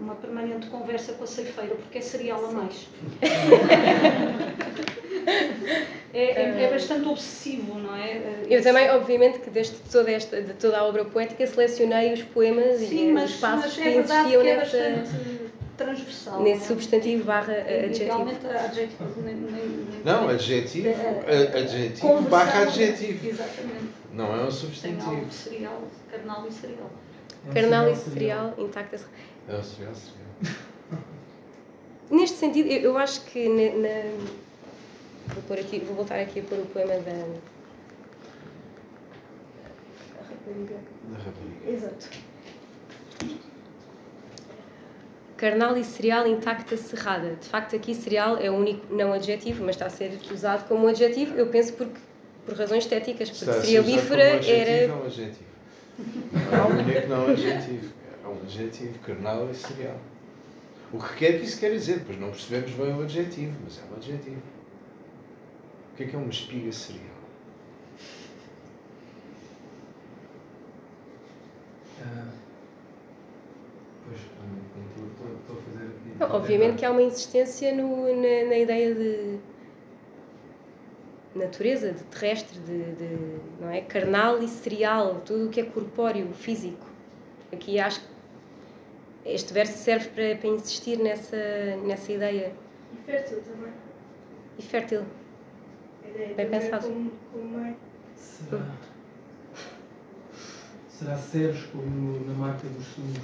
uma permanente conversa com a ceifeira, porque é cereal a mais. é, é, é bastante obsessivo, não é? Eu também, obviamente, que deste toda esta, de toda a obra poética selecionei os poemas Sim, e mas, os espaços mas que é verdade existiam que é nessa, bastante transversal. nesse não é? substantivo barra adjetivo. Adjetivo. Nem, nem, nem, Não, adjetivo, a- adjetivo conversão, barra adjetivo. Exatamente. Não é um Tem algo substantivo. de cereal, carnal e cereal. é um Carnal e cereal cereal intacta. É um cereal, cereal. Neste sentido, eu, eu acho que na, na- vou, pôr aqui, vou voltar aqui a pôr o poema da. Da rapariga. Exato. Carnal e cereal intacta cerrada. De facto, aqui cereal é o único não adjetivo, mas está a ser usado como um adjetivo, eu penso porque, por razões estéticas, porque Está a ser usado cerealífera como adjetivo, era. É um adjetivo. Não é o único não adjetivo. É um adjetivo, carnal e cereal. O que quer que isso quer dizer? Depois não percebemos bem o adjetivo, mas é um adjetivo. O que é que é uma espiga cereal? Ah, Pois, hum, estou- estou estou a fazer aqui. Não, obviamente que há uma insistência no, na, na ideia de natureza, de terrestre, de, de, não é? carnal e cereal, tudo o que é corpóreo, físico. Aqui acho que este verso serve para, para insistir nessa, nessa ideia. E fértil também. E fértil. A ideia Bem ver pensado. Como, como é. Será, será Ceres como na marca dos sumos?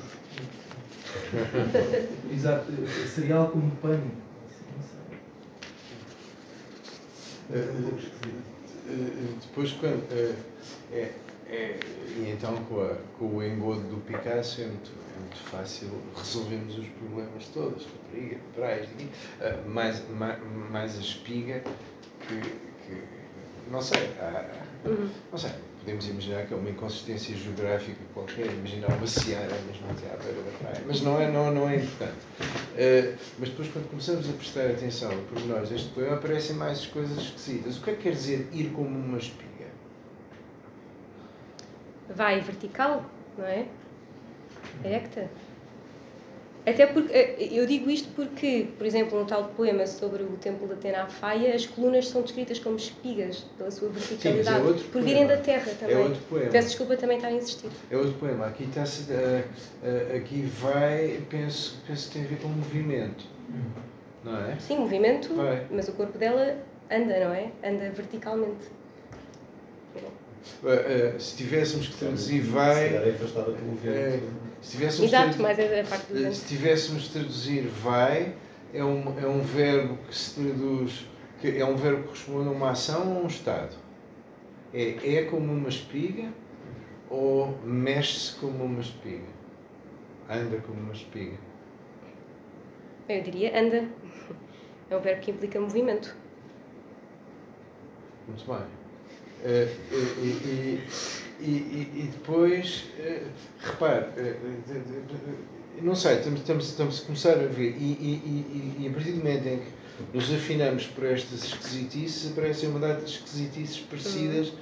Exato, cereal como pano. Não sei. É esquisito. Eh, Depois, quando. É, é, e então, com, a, com o engodo do Picasso, é muito, é muito fácil resolvermos os problemas todos. Rapariga, praias, aqui. Eh, mais, mais, mais a espiga, que. que não sei. há- Uhum. não sei. Podemos imaginar que é uma inconsistência geográfica qualquer, imaginar uma seara mesmo até à beira da praia, mas não é, não, não é importante. Eh, mas depois, quando começamos a prestar atenção a pormenores deste poema, aparecem mais coisas esquisitas. O que é que quer dizer ir como uma espiga? Vai vertical, não é? Erecta. Até porque, eh, eu digo isto porque, por exemplo, no tal poema sobre o templo de Atena à Faia, as colunas são descritas como espigas pela sua verticalidade, é outro por virem da terra também. É outro poema. Peço desculpa também estar a insistir. É outro poema. Aqui, está aqui vai, penso, penso que tem a ver com movimento, não é? Sim, movimento, Vai. mas o corpo dela anda, não é? Anda verticalmente. Uh, uh, se tivéssemos que traduzir Se vai, calhar é afastada pelo É, vento. Se tivéssemos Exato, tradu- mas é a parte do Eh. Se tivéssemos de traduzir vai, é um, é um verbo que se traduz, que é um verbo que corresponde a uma ação ou a um estado. É, é como uma espiga ou mexe-se como uma espiga. Anda como uma espiga. Eu diria anda. É um verbo que implica movimento. Muito bem. Eh, e, e, depois, eh, repare, eh, não sei, estamos, estamos, estamos a começar a ver, e, e, e, e a partir do momento em que nos afinamos por estas esquisitices, aparecem uma data de esquisitices parecidas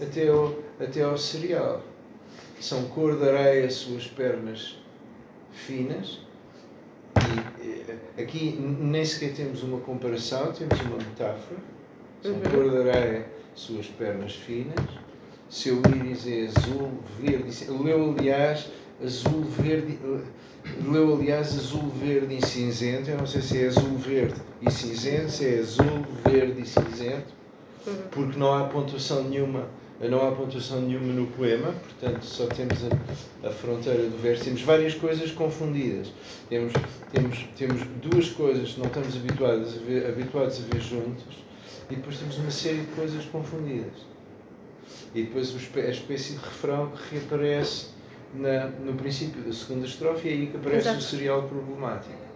até ao, até ao cereal. São cor de areia, suas pernas finas, e aqui nem sequer temos uma comparação, temos uma metáfora. São Uhum. cor de areia, suas pernas finas. Seu íris é azul, verde. e ci- Leu, aliás, azul, verde. Leu, aliás, azul, verde e cinzento. Eu não sei se é azul, verde e cinzento, se é azul, verde e cinzento, porque não há pontuação nenhuma. Não há pontuação nenhuma no poema, portanto só temos a, a fronteira do verso. Temos várias coisas confundidas. Temos, temos, temos duas coisas que não estamos habituados a ver, habituados a ver juntas e depois temos uma série de coisas confundidas. E depois a espécie de refrão que reaparece na, no princípio da segunda estrofe e é aí que aparece Exato. o serial problemático.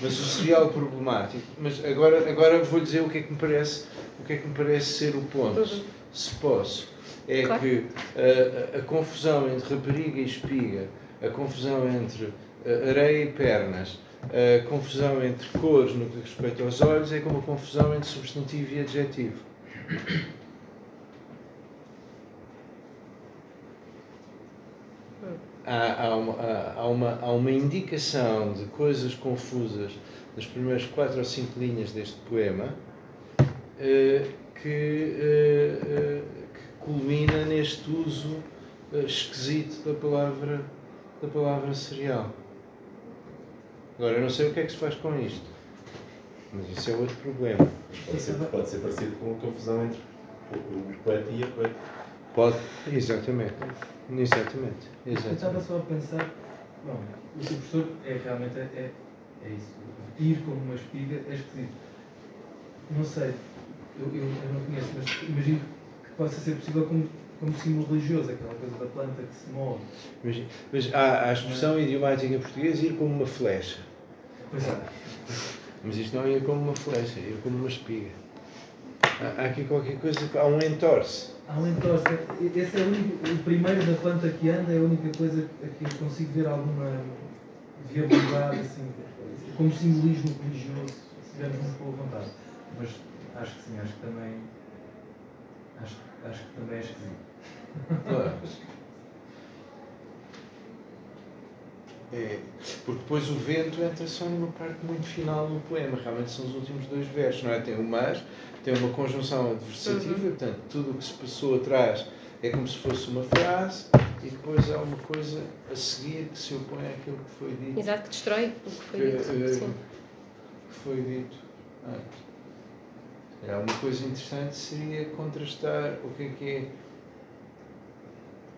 Mas o serial problemático, mas agora, agora vou dizer o que é que me parece, o que é que me parece ser o ponto, Uhum. Se posso. É Claro. que a, a- a confusão entre rapariga e espiga, a confusão entre eh, areia e pernas, a confusão entre cores no que diz respeito aos olhos é como a confusão entre substantivo e adjetivo. Há, há, uma, há, uma, há uma indicação de coisas confusas nas primeiras quatro ou cinco linhas deste poema eh, que, eh, que culmina neste uso eh, esquisito da palavra, da palavra cereal. Agora, eu não sei o que é que se faz com isto, mas isso é outro problema. Pode ser, pode ser parecido com a confusão entre o, poeta e a poeta. Pode? Exatamente. Exatamente. Eu estava Exatamente. só a pensar, bom, o professor é realmente é, é, é isso. Ir como uma espiga é esquisito. Não sei, eu, eu, eu não conheço, mas imagino que possa ser possível como, como símbolo religioso, aquela coisa da planta que se move. Mas, mas há a expressão idiomática portuguesa ir como uma flecha. Pois é. Mas isto não é ir como uma flecha, é ir como uma espiga. Há, há aqui qualquer coisa, há um entorce. Há um entorce. Esse é o, único, o primeiro da planta que anda, é a única coisa a que eu consigo ver alguma viabilidade, assim, como simbolismo religioso, se tivermos muito boa vontade. Mas acho que sim, acho que também. Acho, acho que também é esquisito. É, porque depois o vento entra só numa parte muito final do poema, realmente são os últimos dois versos, não é? Tem o mas, tem uma conjunção adversativa, portanto, tudo o que se passou atrás é como se fosse uma frase, e depois há uma coisa a seguir que se opõe àquilo que foi dito. Exato, que destrói o que foi que, dito. eh, Sim. que foi dito antes. É, uma coisa interessante seria contrastar o que é que é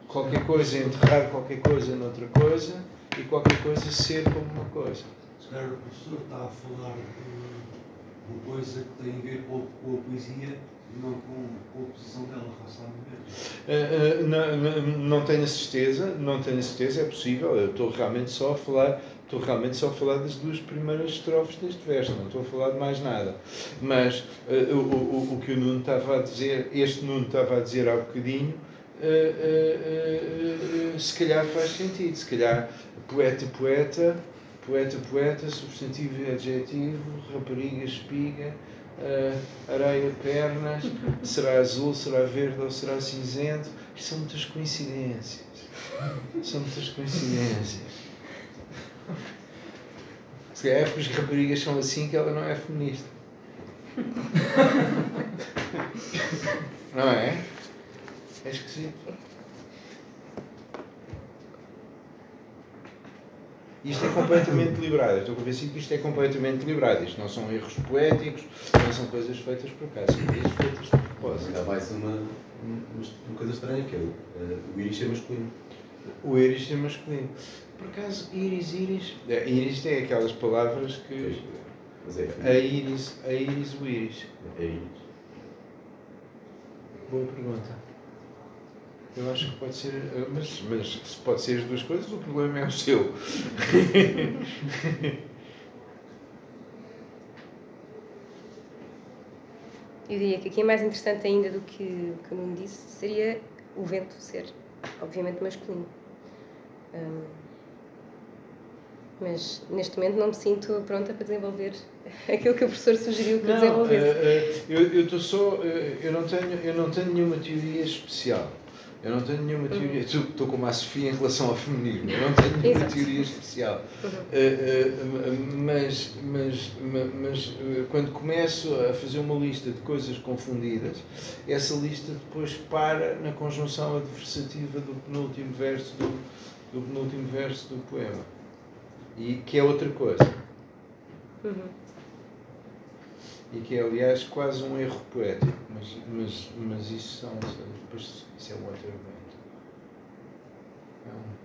qualquer coisa, enterrar qualquer coisa noutra coisa e qualquer coisa ser como uma coisa. Se calhar o professor está a falar de uma coisa que tem a ver com, com a poesia e não com, com a posição dela momento. Uh, uh, não- não tenho a certeza, não tenho a certeza, é possível. Eu estou realmente só a falar, estou realmente só a falar das duas primeiras estrofes deste verso, não estou a falar de mais nada. Mas uh, o, o, o que o Nuno estava a dizer, este Nuno estava a dizer há bocadinho, uh, uh, se calhar faz sentido, se calhar poeta, poeta, poeta, poeta, substantivo e adjetivo, rapariga, espiga, areia, pernas, será azul, será verde ou será cinzento. Isto são muitas coincidências. São muitas coincidências. Se calhar é porque as raparigas são assim que ela não é feminista. não é? É esquisito. Isto é completamente deliberado. Estou convencido que isto é completamente deliberado. Isto não são erros poéticos, não são coisas feitas por acaso, são coisas feitas de propósito. Há mais uma, uma, coisa estranha que é o, eh, o íris é masculino. O íris é masculino. Por acaso, íris, íris. É, íris tem aquelas palavras que. Mas é A íris, a íris, o íris. É íris. Boa pergunta. Eu acho que pode ser. eh, Mas, mas se pode ser as duas coisas, o problema é o seu. Eu diria que aqui é mais interessante ainda do que o que o Nuno disse seria o vento ser, obviamente, masculino. Hum, mas neste momento não me sinto pronta para desenvolver aquilo que o professor sugeriu que Não, desenvolvesse. eh, eh, eu eu só. eh, eu, não tenho, eu não tenho nenhuma teoria especial. Eu não tenho nenhuma teoria. Estou como a Sofia em relação ao feminismo. Eu não tenho nenhuma Exato. teoria especial. Uhum. Eh, eh, mas, mas, ma- mas eh, quando começo a fazer uma lista de coisas confundidas, essa lista depois para na conjunção adversativa do penúltimo verso do, do penúltimo verso do poema. E que é outra coisa. Uhum. E que é, aliás, quase um erro poético, mas, mas, mas isso, são, depois, isso é um outro argumento. É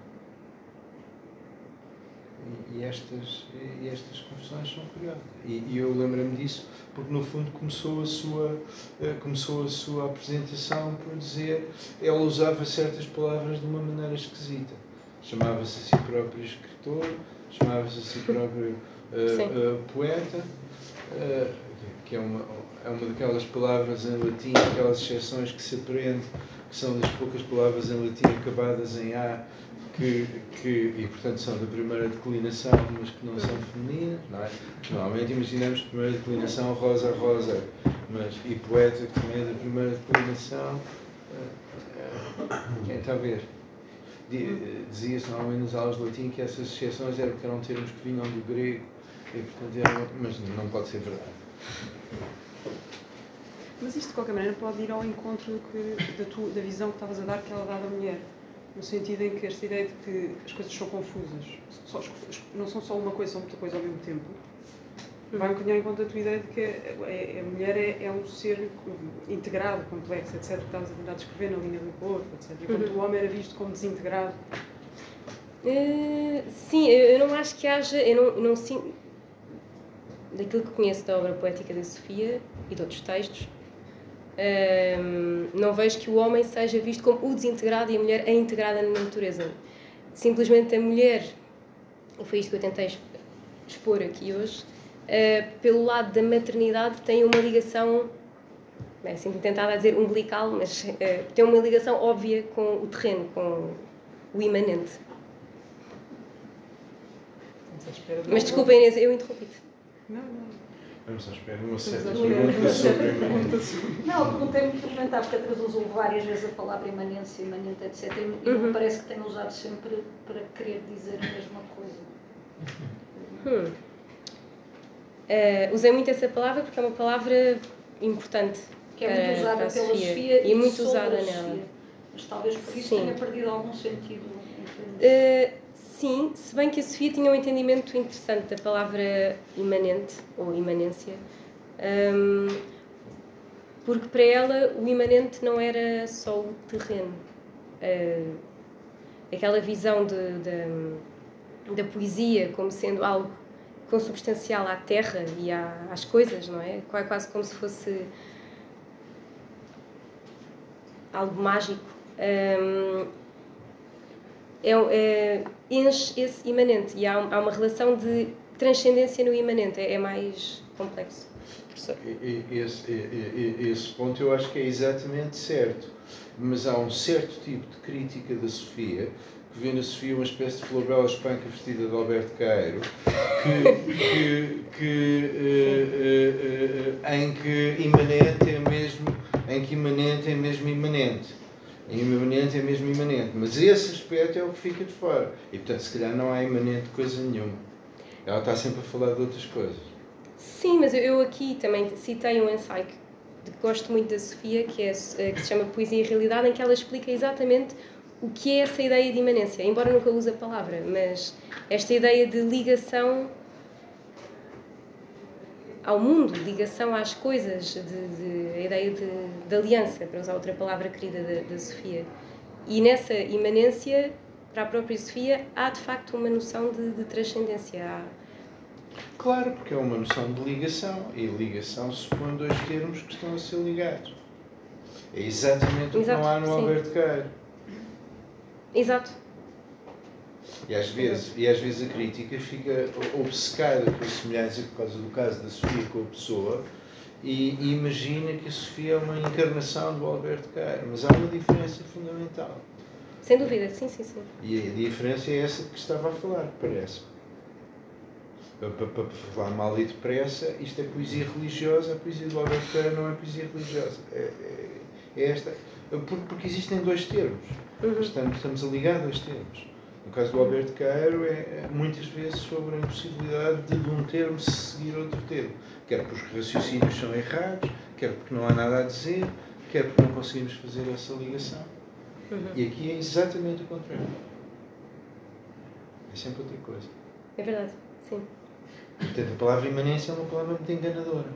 E, estas, e estas confusões são curiosas. E, e eu lembro-me disso porque, no fundo, começou a, sua, eh, começou a sua apresentação por dizer ela usava certas palavras de uma maneira esquisita. Chamava-se a si próprio escritor, chamava-se a si próprio Sim. eh, poeta. eh, que é uma, é uma daquelas palavras em latim, aquelas exceções que se aprende, que são das poucas palavras em latim acabadas em A, que, que, e portanto são da primeira declinação, mas que não são femininas, não é? Normalmente imaginamos primeira declinação rosa, rosa, mas, e poeta que também é da primeira declinação, eh, eh, quem Dizia-se normalmente nas aulas de latim que essas exceções eram, que eram termos que vinham do grego, e, portanto, eram, mas não pode ser verdade. Mas isto, de qualquer maneira, pode ir ao encontro que, da, tua, da visão que estavas a dar que ela dá da mulher. No sentido em que esta ideia de que as coisas são confusas, só, não são só uma coisa, são muita coisa ao mesmo tempo, vai um bocadinho ao encontro da tua ideia de que a, a- a mulher é, é um ser integrado, complexo, etc. Que estavas a tentar descrever na linha do corpo, etc. Enquanto Uhum. o homem era visto como desintegrado. Eh, sim, eu, eu não acho que haja. Eu não, não sinto. Daquilo que conheço da obra poética da Sofia e de outros textos, ehm, não vejo que o homem seja visto como o desintegrado e a mulher a integrada na natureza. Simplesmente a mulher, e foi isto que eu tentei exp- expor aqui hoje, eh, pelo lado da maternidade, tem uma ligação. É assim, tentada a dizer umbilical, mas tem uma ligação óbvia com o terreno, com o imanente. Mas desculpa, Inês, eu interrompi-te. Não, não. Vamos à espera de uma Estamos certa à espera de pergunta uma sobre imanência. Não, é muito elementar, porque a Teresa usou várias vezes a palavra imanência, imanente, etc. E Uhum. me parece que tem usado sempre para querer dizer a mesma coisa. Hum. Eh, usei muito essa palavra porque é uma palavra importante. Que é muito usada pela Sofia. Sofia, E é muito usada nela. Mas talvez por isso Sim. tenha perdido algum sentido. Eh, sim, se bem que a Sofia tinha um entendimento interessante da palavra imanente ou imanência, hum, porque para ela o imanente não era só o terreno. Eh, aquela visão de, de- da poesia como sendo algo consubstancial à terra e à- às coisas, não é? Qua- Quase como se fosse algo mágico. Hum, é, é, enche esse imanente e há, há uma relação de transcendência no imanente, é, é mais complexo. Esse, esse ponto eu acho que é exatamente certo. Mas há um certo tipo de crítica da Sofia, que vê na Sofia uma espécie de Florabella Espanca vestida de Alberto Caeiro, que, que, que, eh, eh, eh, em que imanente é mesmo, em que imanente é mesmo imanente. Imanente é mesmo imanente. Mas esse aspecto é o que fica de fora. E portanto, se calhar não há imanente coisa nenhuma. Ela está sempre a falar de outras coisas. Sim, mas eu aqui também citei um ensaio que gosto muito da Sofia, que, é, eh, que se chama Poesia e Realidade, em que ela explica exatamente o que é essa ideia de imanência, embora nunca use a palavra, mas esta ideia de ligação ao mundo, ligação às coisas, de, de a ideia de, de, aliança, para usar outra palavra querida da, da Sofia. E nessa imanência, para a própria Sofia, há de facto uma noção de, de transcendência. Há... Claro, porque é uma noção de ligação, e ligação supõe dois termos que estão a ser ligados. É exatamente o que não há no sim. Alberto Cairo. Exato. E às, vezes, e às vezes a crítica fica obcecada com a semelhança por causa do caso da Sofia com a pessoa e, e imagina que a Sofia é uma encarnação do Alberto Cairo, mas há uma diferença fundamental. Sem dúvida, sim, sim, sim. E a diferença é essa que estava a falar, parece. Para, para, para falar mal e depressa, isto é poesia religiosa, a poesia do Alberto Cairo não é poesia religiosa. É, é, é esta. Porque existem dois termos. Uhum. Estamos, estamos a ligar dois termos. No caso do Alberto Cairo, é, é muitas vezes sobre a impossibilidade de, de um termo seguir outro termo. Quer porque os raciocínios são errados, quer porque não há nada a dizer, quer porque não conseguimos fazer essa ligação. Uhum. E aqui é exatamente o contrário. É sempre outra coisa. É verdade, sim. Portanto, a palavra imanência é uma palavra muito enganadora.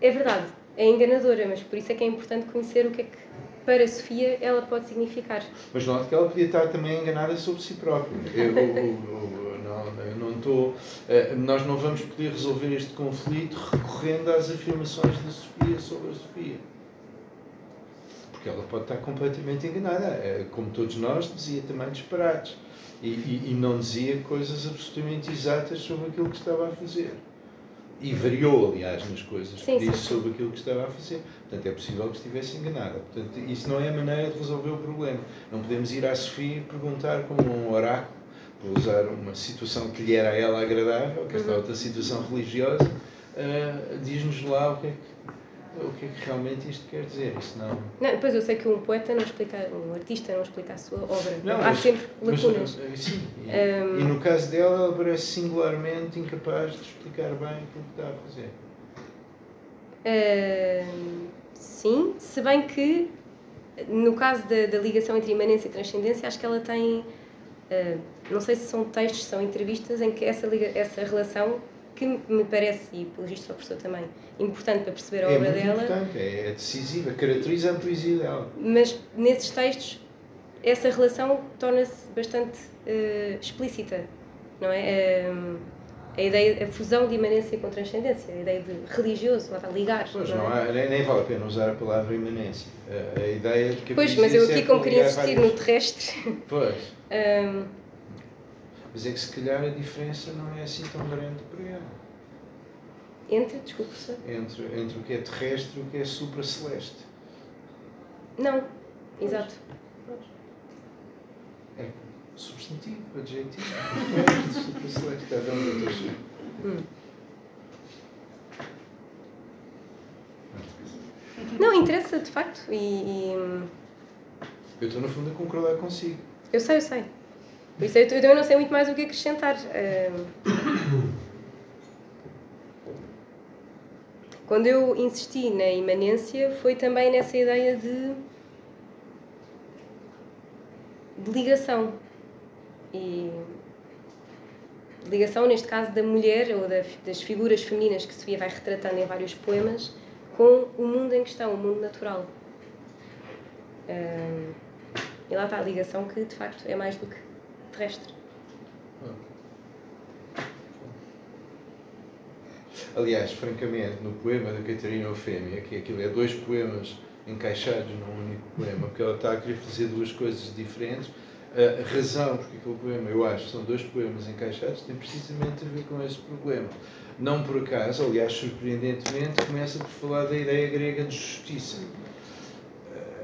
É verdade, é enganadora, mas por isso é que é importante conhecer o que é que para Sofia ela pode significar. Mas note que ela podia estar também enganada sobre si própria. Eu, eu, eu, não, eu não estou. Eh, nós não vamos poder resolver este conflito recorrendo às afirmações da Sofia sobre a Sofia. Porque ela pode estar completamente enganada. Eh, como todos nós, dizia também disparates. E, e, e não dizia coisas absolutamente exatas sobre aquilo que estava a fazer e variou, aliás, nas coisas sim, que disse sobre aquilo que estava a fazer. Portanto, é possível que estivesse enganada. Portanto, isso não é a maneira de resolver o problema. Não podemos ir à Sofia e perguntar como um oráculo, para usar uma situação que lhe era a ela agradável, que esta uhum. outra situação religiosa, uh, diz-nos lá o que é que o que é que realmente isto quer dizer. Isso não... depois eu sei que um poeta não explica, um artista não explica a sua obra. Não, Há mas, sempre lacunas. Mas, sim, e, um... e, no caso dela, ela parece singularmente incapaz de explicar bem aquilo que está a fazer. Sim, se bem que no caso da, da, ligação entre imanência e transcendência, acho que ela tem. Uh, não sei se são textos, são entrevistas em que essa, liga, essa relação que me parece, e pelo visto sou professor também, importante para perceber a é obra muito dela. Importante, é decisiva, caracteriza a poesia dela. Mas nesses textos, essa relação torna-se bastante uh, explícita, não é? Uh, a ideia, a fusão de imanência com transcendência, a ideia de religioso, lá está, ligar. Pois, não, não é? há, nem, nem, vale a pena usar a palavra imanência. A, a ideia de que a Pois, mas eu aqui, como queria insistir várias... no terrestre. Pois. um, mas é que se calhar a diferença não é assim tão grande para ela. Entre, desculpe, professor? Entre, entre o que é terrestre e o que é supraceleste. Não, exato. É substantivo, adjetivo. Terrestre, supraceleste, está ver onde hum. Não, interessa de facto e, e... Eu estou no fundo a concordar consigo. Eu sei, eu sei. Por isso eu, também não sei muito mais o que acrescentar. Quando eu insisti na imanência, foi também nessa ideia de, de ligação. E ligação, neste caso, da mulher ou da, das figuras femininas que Sofia vai retratando em vários poemas com o mundo em questão, o mundo natural. Um, e lá está a ligação que, de facto, é mais do que terrestre. Aliás, francamente, no poema da Catarina Eufémia, que aquilo é dois poemas encaixados num único poema, porque ela está a querer fazer duas coisas diferentes, a razão porque aquele poema, eu acho, são dois poemas encaixados, tem precisamente a ver com esse problema. Não por acaso, aliás, surpreendentemente, começa por falar da ideia grega de justiça.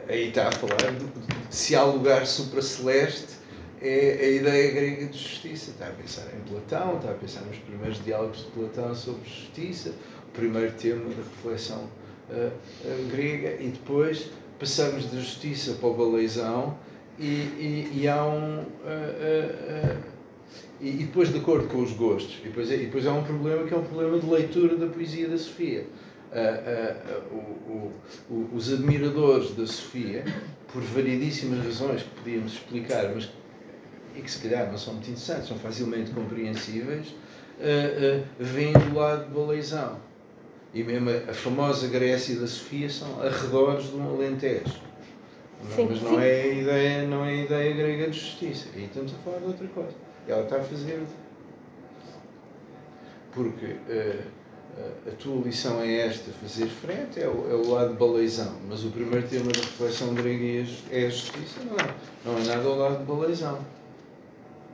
Aí está a falar de se há lugar supraceleste é a ideia grega de justiça. Está a pensar em Platão, está a pensar nos primeiros diálogos de Platão sobre justiça, o primeiro tema da reflexão uh, uh, grega, e depois passamos da justiça para o baleizão, e, e, e há um. Uh, e, e, depois de acordo com os gostos. E depois, é, e depois há um problema que é um problema de leitura da poesia da Sofia. Uh, uh, o, o, os admiradores da Sofia, por variedíssimas razões que podíamos explicar, mas e que se calhar não são muito interessantes, são facilmente compreensíveis, uh, vêm do lado de Baleizão. E mesmo a, a famosa Grécia da Sofia ssão arredores de um Alentejo. Sim, mas não sim. é, a ideia, não é a ideia grega de justiça. Aí estamos a falar de outra coisa. Ela está a fazer. Porque uh, a tua lição é esta, fazer frente, é o, é o lado baleizão. Mas o primeiro tema da reflexão grega é a justiça, não é, não é nada ao lado de baleizão.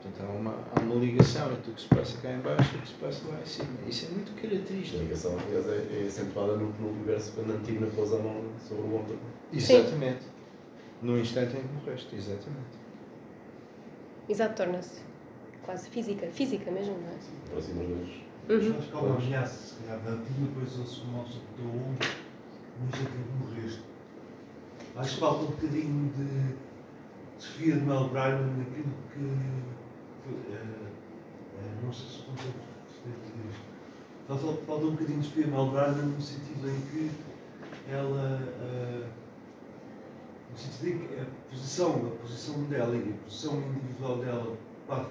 Portanto, há uma, há uma ligação entre o que se passa cá em baixo e o que se passa lá em cima. Isso é muito característico. A ligação, aliás, é, é acentuada no, no universo quando Antígona pousa a mão sobre o ombro. Exatamente. Sim. No instante em que morreste, exatamente. Exato, torna-se quase física, física mesmo, não é? Aproxima-nos. Uhum. Acho que uma ameaça, se calhar, da Antígona, depois ele se mostra o teu ombro, no instante em que morreste. Acho que falta um bocadinho de Sofia de Melbourne naquilo que sei se consigo perceber isto. Falta, um bocadinho de Sofia Melbrana no sentido em que ela. Uh, no sentido em que a posição, a posição dela e a posição individual dela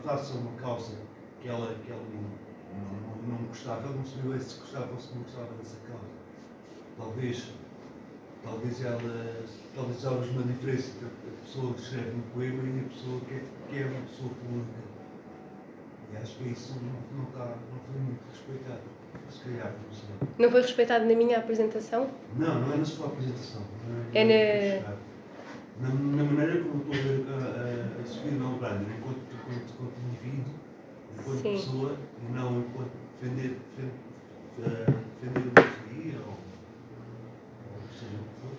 face a uma causa que ela, que ela não, não, não gostava, ela não sabia se gostava ou se não gostava dessa causa. Talvez, talvez ela, talvez haja uma diferença entre a pessoa que escreve um poema e a pessoa que é, que é uma pessoa pública e acho que isso não, não, está, não foi muito respeitado. Se calhar, não sei. Não foi respeitado na minha apresentação? Não, não é na sua apresentação. É, é na... Na, na maneira como estou a a, a, a Sofia Melbrano, enquanto, enquanto, enquanto indivíduo, enquanto Sim. pessoa, e não enquanto defender, defender, defender uma teoria ou, ou seja o que for.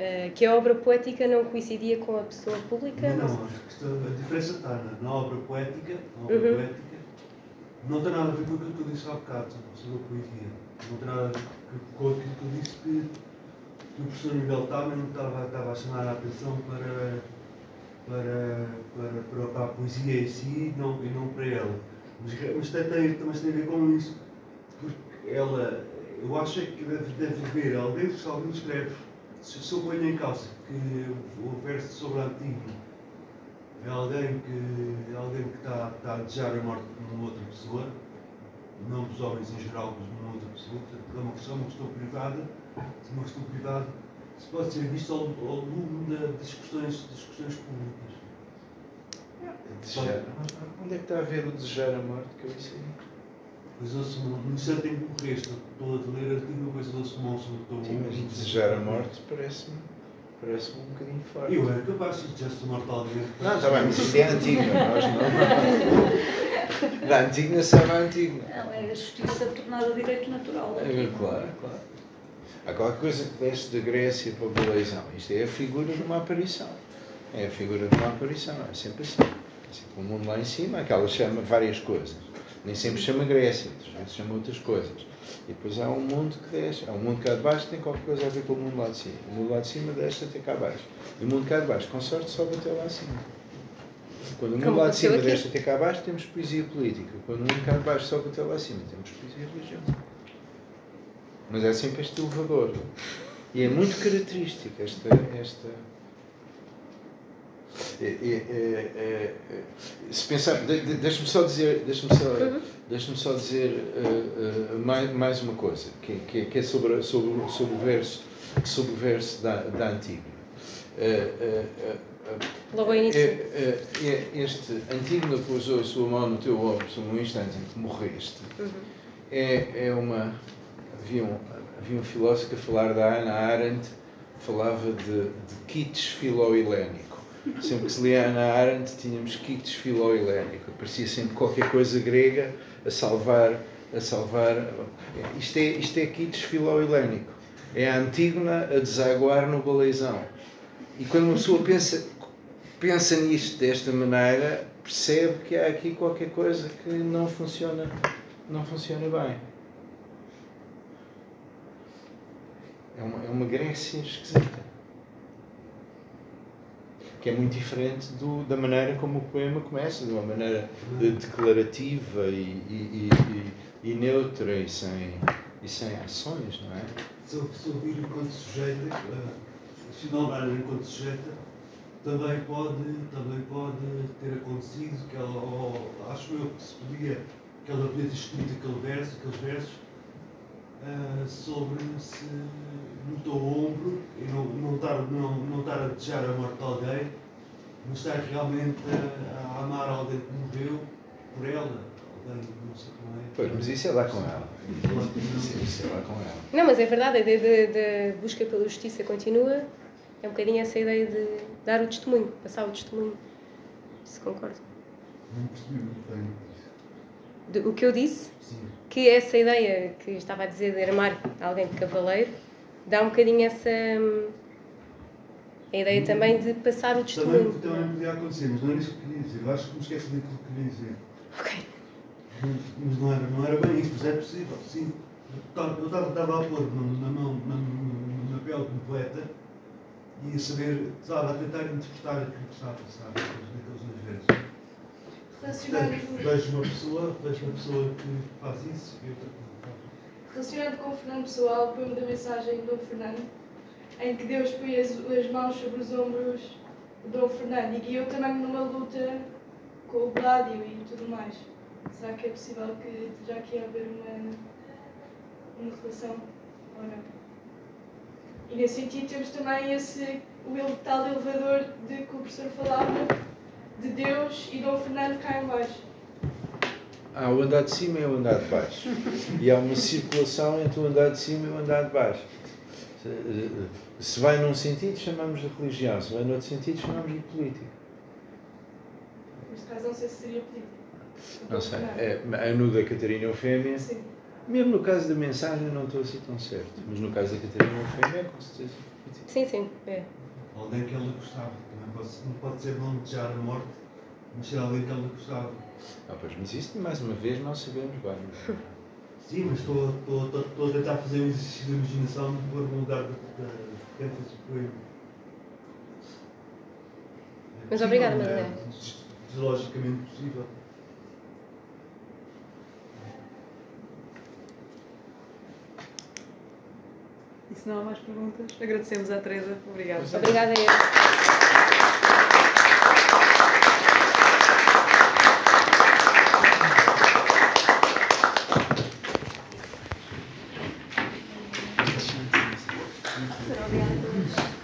Uh, que a obra poética não coincidia com a pessoa pública? Não, não a diferença está na, na, obra poética, na obra uhum. poética, não tem nada a ver com aquilo que eu disse há bocado sobre a poesia. Não tem nada a ver com aquilo que eu disse que, que o professor Miguel Tamen estava, estava a chamar a atenção para, para, para, para, a poesia em si e não, e não para ela. Mas, mas tem, tem, também tem a ver com isso, porque ela, eu acho que deve, deve haver alguém, se alguém escreve se eu ponho em causa que o verso sobre a Antigo é alguém que, é alguém que está, está a desejar a morte de uma outra pessoa, não dos homens em geral, mas de uma outra pessoa, portanto, é uma questão, uma questão privada, uma questão privada, se pode ser visto ao, ao longo da, das, questões, das questões públicas. Desejar. Onde é que está a ver o desejar a morte que eu disse Pois ouço, no instante em que morreste, estou a ler artigo, depois ouço mão sobre o teu Sim, mas desejar a morte parece-me parece um bocadinho forte. Eu era capaz de desejar-se morte alguém. Não, está bem, mas isto é antigo, nós não. Da antiga sabe a antiga. Não, é a justiça tornada direito natural. É, claro, claro. Há qualquer coisa que desce da Grécia para a Beleizão. Isto é a figura de uma aparição. É a figura de uma aparição, é sempre assim. É sempre o mundo lá em cima, aquela chama várias coisas nem sempre chama Grécia, às vezes chama outras coisas. E depois há um mundo que desce. Há um mundo cá de baixo que tem qualquer coisa a ver com o mundo lá de cima. O mundo lá de cima desce até cá abaixo. E o mundo cá de baixo, com sorte, sobe até lá acima. Quando o mundo Como lá de cima aqui? desce até cá abaixo, temos poesia política. Quando o mundo cá de baixo sobe até lá acima, temos poesia religiosa. Mas é sempre este elevador. E é muito característico esta, esta, é, é, é, se pensar, deixa-me só dizer, deixa-me só, uhum. deixa só dizer uh, uh, mais, mais uma coisa, que, que, que, é sobre, sobre, sobre o verso, sobre o verso da, da Antígona. Uh, Logo ao início. este Antígona pousou a sua mão no teu ombro um instante em que morreste. Uhum. É, é uma. Havia um, havia um filósofo a falar da Ana Arendt, falava de, de kitsch filo-helénico Sempre que se lia Ana Arendt, tínhamos kits filo-helénico. Aparecia sempre qualquer coisa grega a salvar. A salvar. Isto é, isto é filo-helénico. É a Antígona a desaguar no baleizão. E quando uma pessoa pensa, pensa nisto desta maneira, percebe que há aqui qualquer coisa que não funciona, não funciona bem. É uma, é uma Grécia esquisita. Que é muito diferente do, da maneira como o poema começa, de uma maneira de, declarativa e, e, e, e, neutra e sem, e sem ações, não é? Se ouvir enquanto sujeito, uh, se não enquanto sujeita, também pode, também pode ter acontecido que ela, ou, acho eu que se podia, que ela podia ter escrito aquele verso, aqueles versos, uh, sobre se no teu ombro e não, não, estar, não, não estar a desejar a morte de alguém, mas estar realmente a, a amar alguém que morreu por ela. Alguém, não sei como é. Pois, mas isso é lá com ela. Isso, é lá com ela. Não, mas é verdade, a ideia de, de busca pela justiça continua. É um bocadinho essa ideia de dar o testemunho, passar o testemunho. Se concordo. Não percebi muito bem. O que eu disse? Sim. Que essa ideia que estava a dizer de armar alguém de cavaleiro dá um bocadinho essa. Hum, a ideia também de passar o testemunho. Também, também podia acontecer, mas não era isso que eu queria dizer. Eu acho que me esqueci daquilo que queria dizer. Ok. Mas não era, não era bem isso, mas é possível, sim. Eu estava, estava a pôr na, mão, na, na, na pele de um poeta e a saber, estava a tentar interpretar aquilo que estava a passar naqueles dois versos. Relacionando, vejo uma pessoa, vejo uma pessoa que faz isso e outra que relacionando com o Fernando Pessoal, poema da mensagem de Dom Fernando, em que Deus põe as, as mãos sobre os ombros de Dom Fernando e guiou também numa luta com o Gládio e tudo mais. Será que é possível que já aqui haver uma, uma relação ou não? E nesse sentido temos também esse, o tal elevador de que o professor falava, de Deus e Dom Fernando cá em baixo. Há o andar de cima e o andar de baixo. E há uma circulação entre o andar de cima e o andar de baixo. Se vai num sentido, chamamos de religião. Se vai noutro sentido, chamamos de política. Neste caso, não sei se seria política. Não sei. É, a no da Catarina Eufémia, Sim. mesmo no caso da mensagem, não estou assim tão certo. Mas no caso da Catarina Eufémia, é com certeza. Sim, sim. É. Alguém que ela gostava. Também pode, não pode ser não desejar a morte, mas ser alguém que ela gostava. Ah, pois, mas isto, mais uma vez, não sabemos bem. Sim, mas estou, estou, estou, estou a tentar fazer um exercício de imaginação de pôr no lugar de o poema. Mas obrigada, mas É logicamente possível. E se não há mais perguntas, agradecemos à Teresa. Obrigada. Obrigada a eu.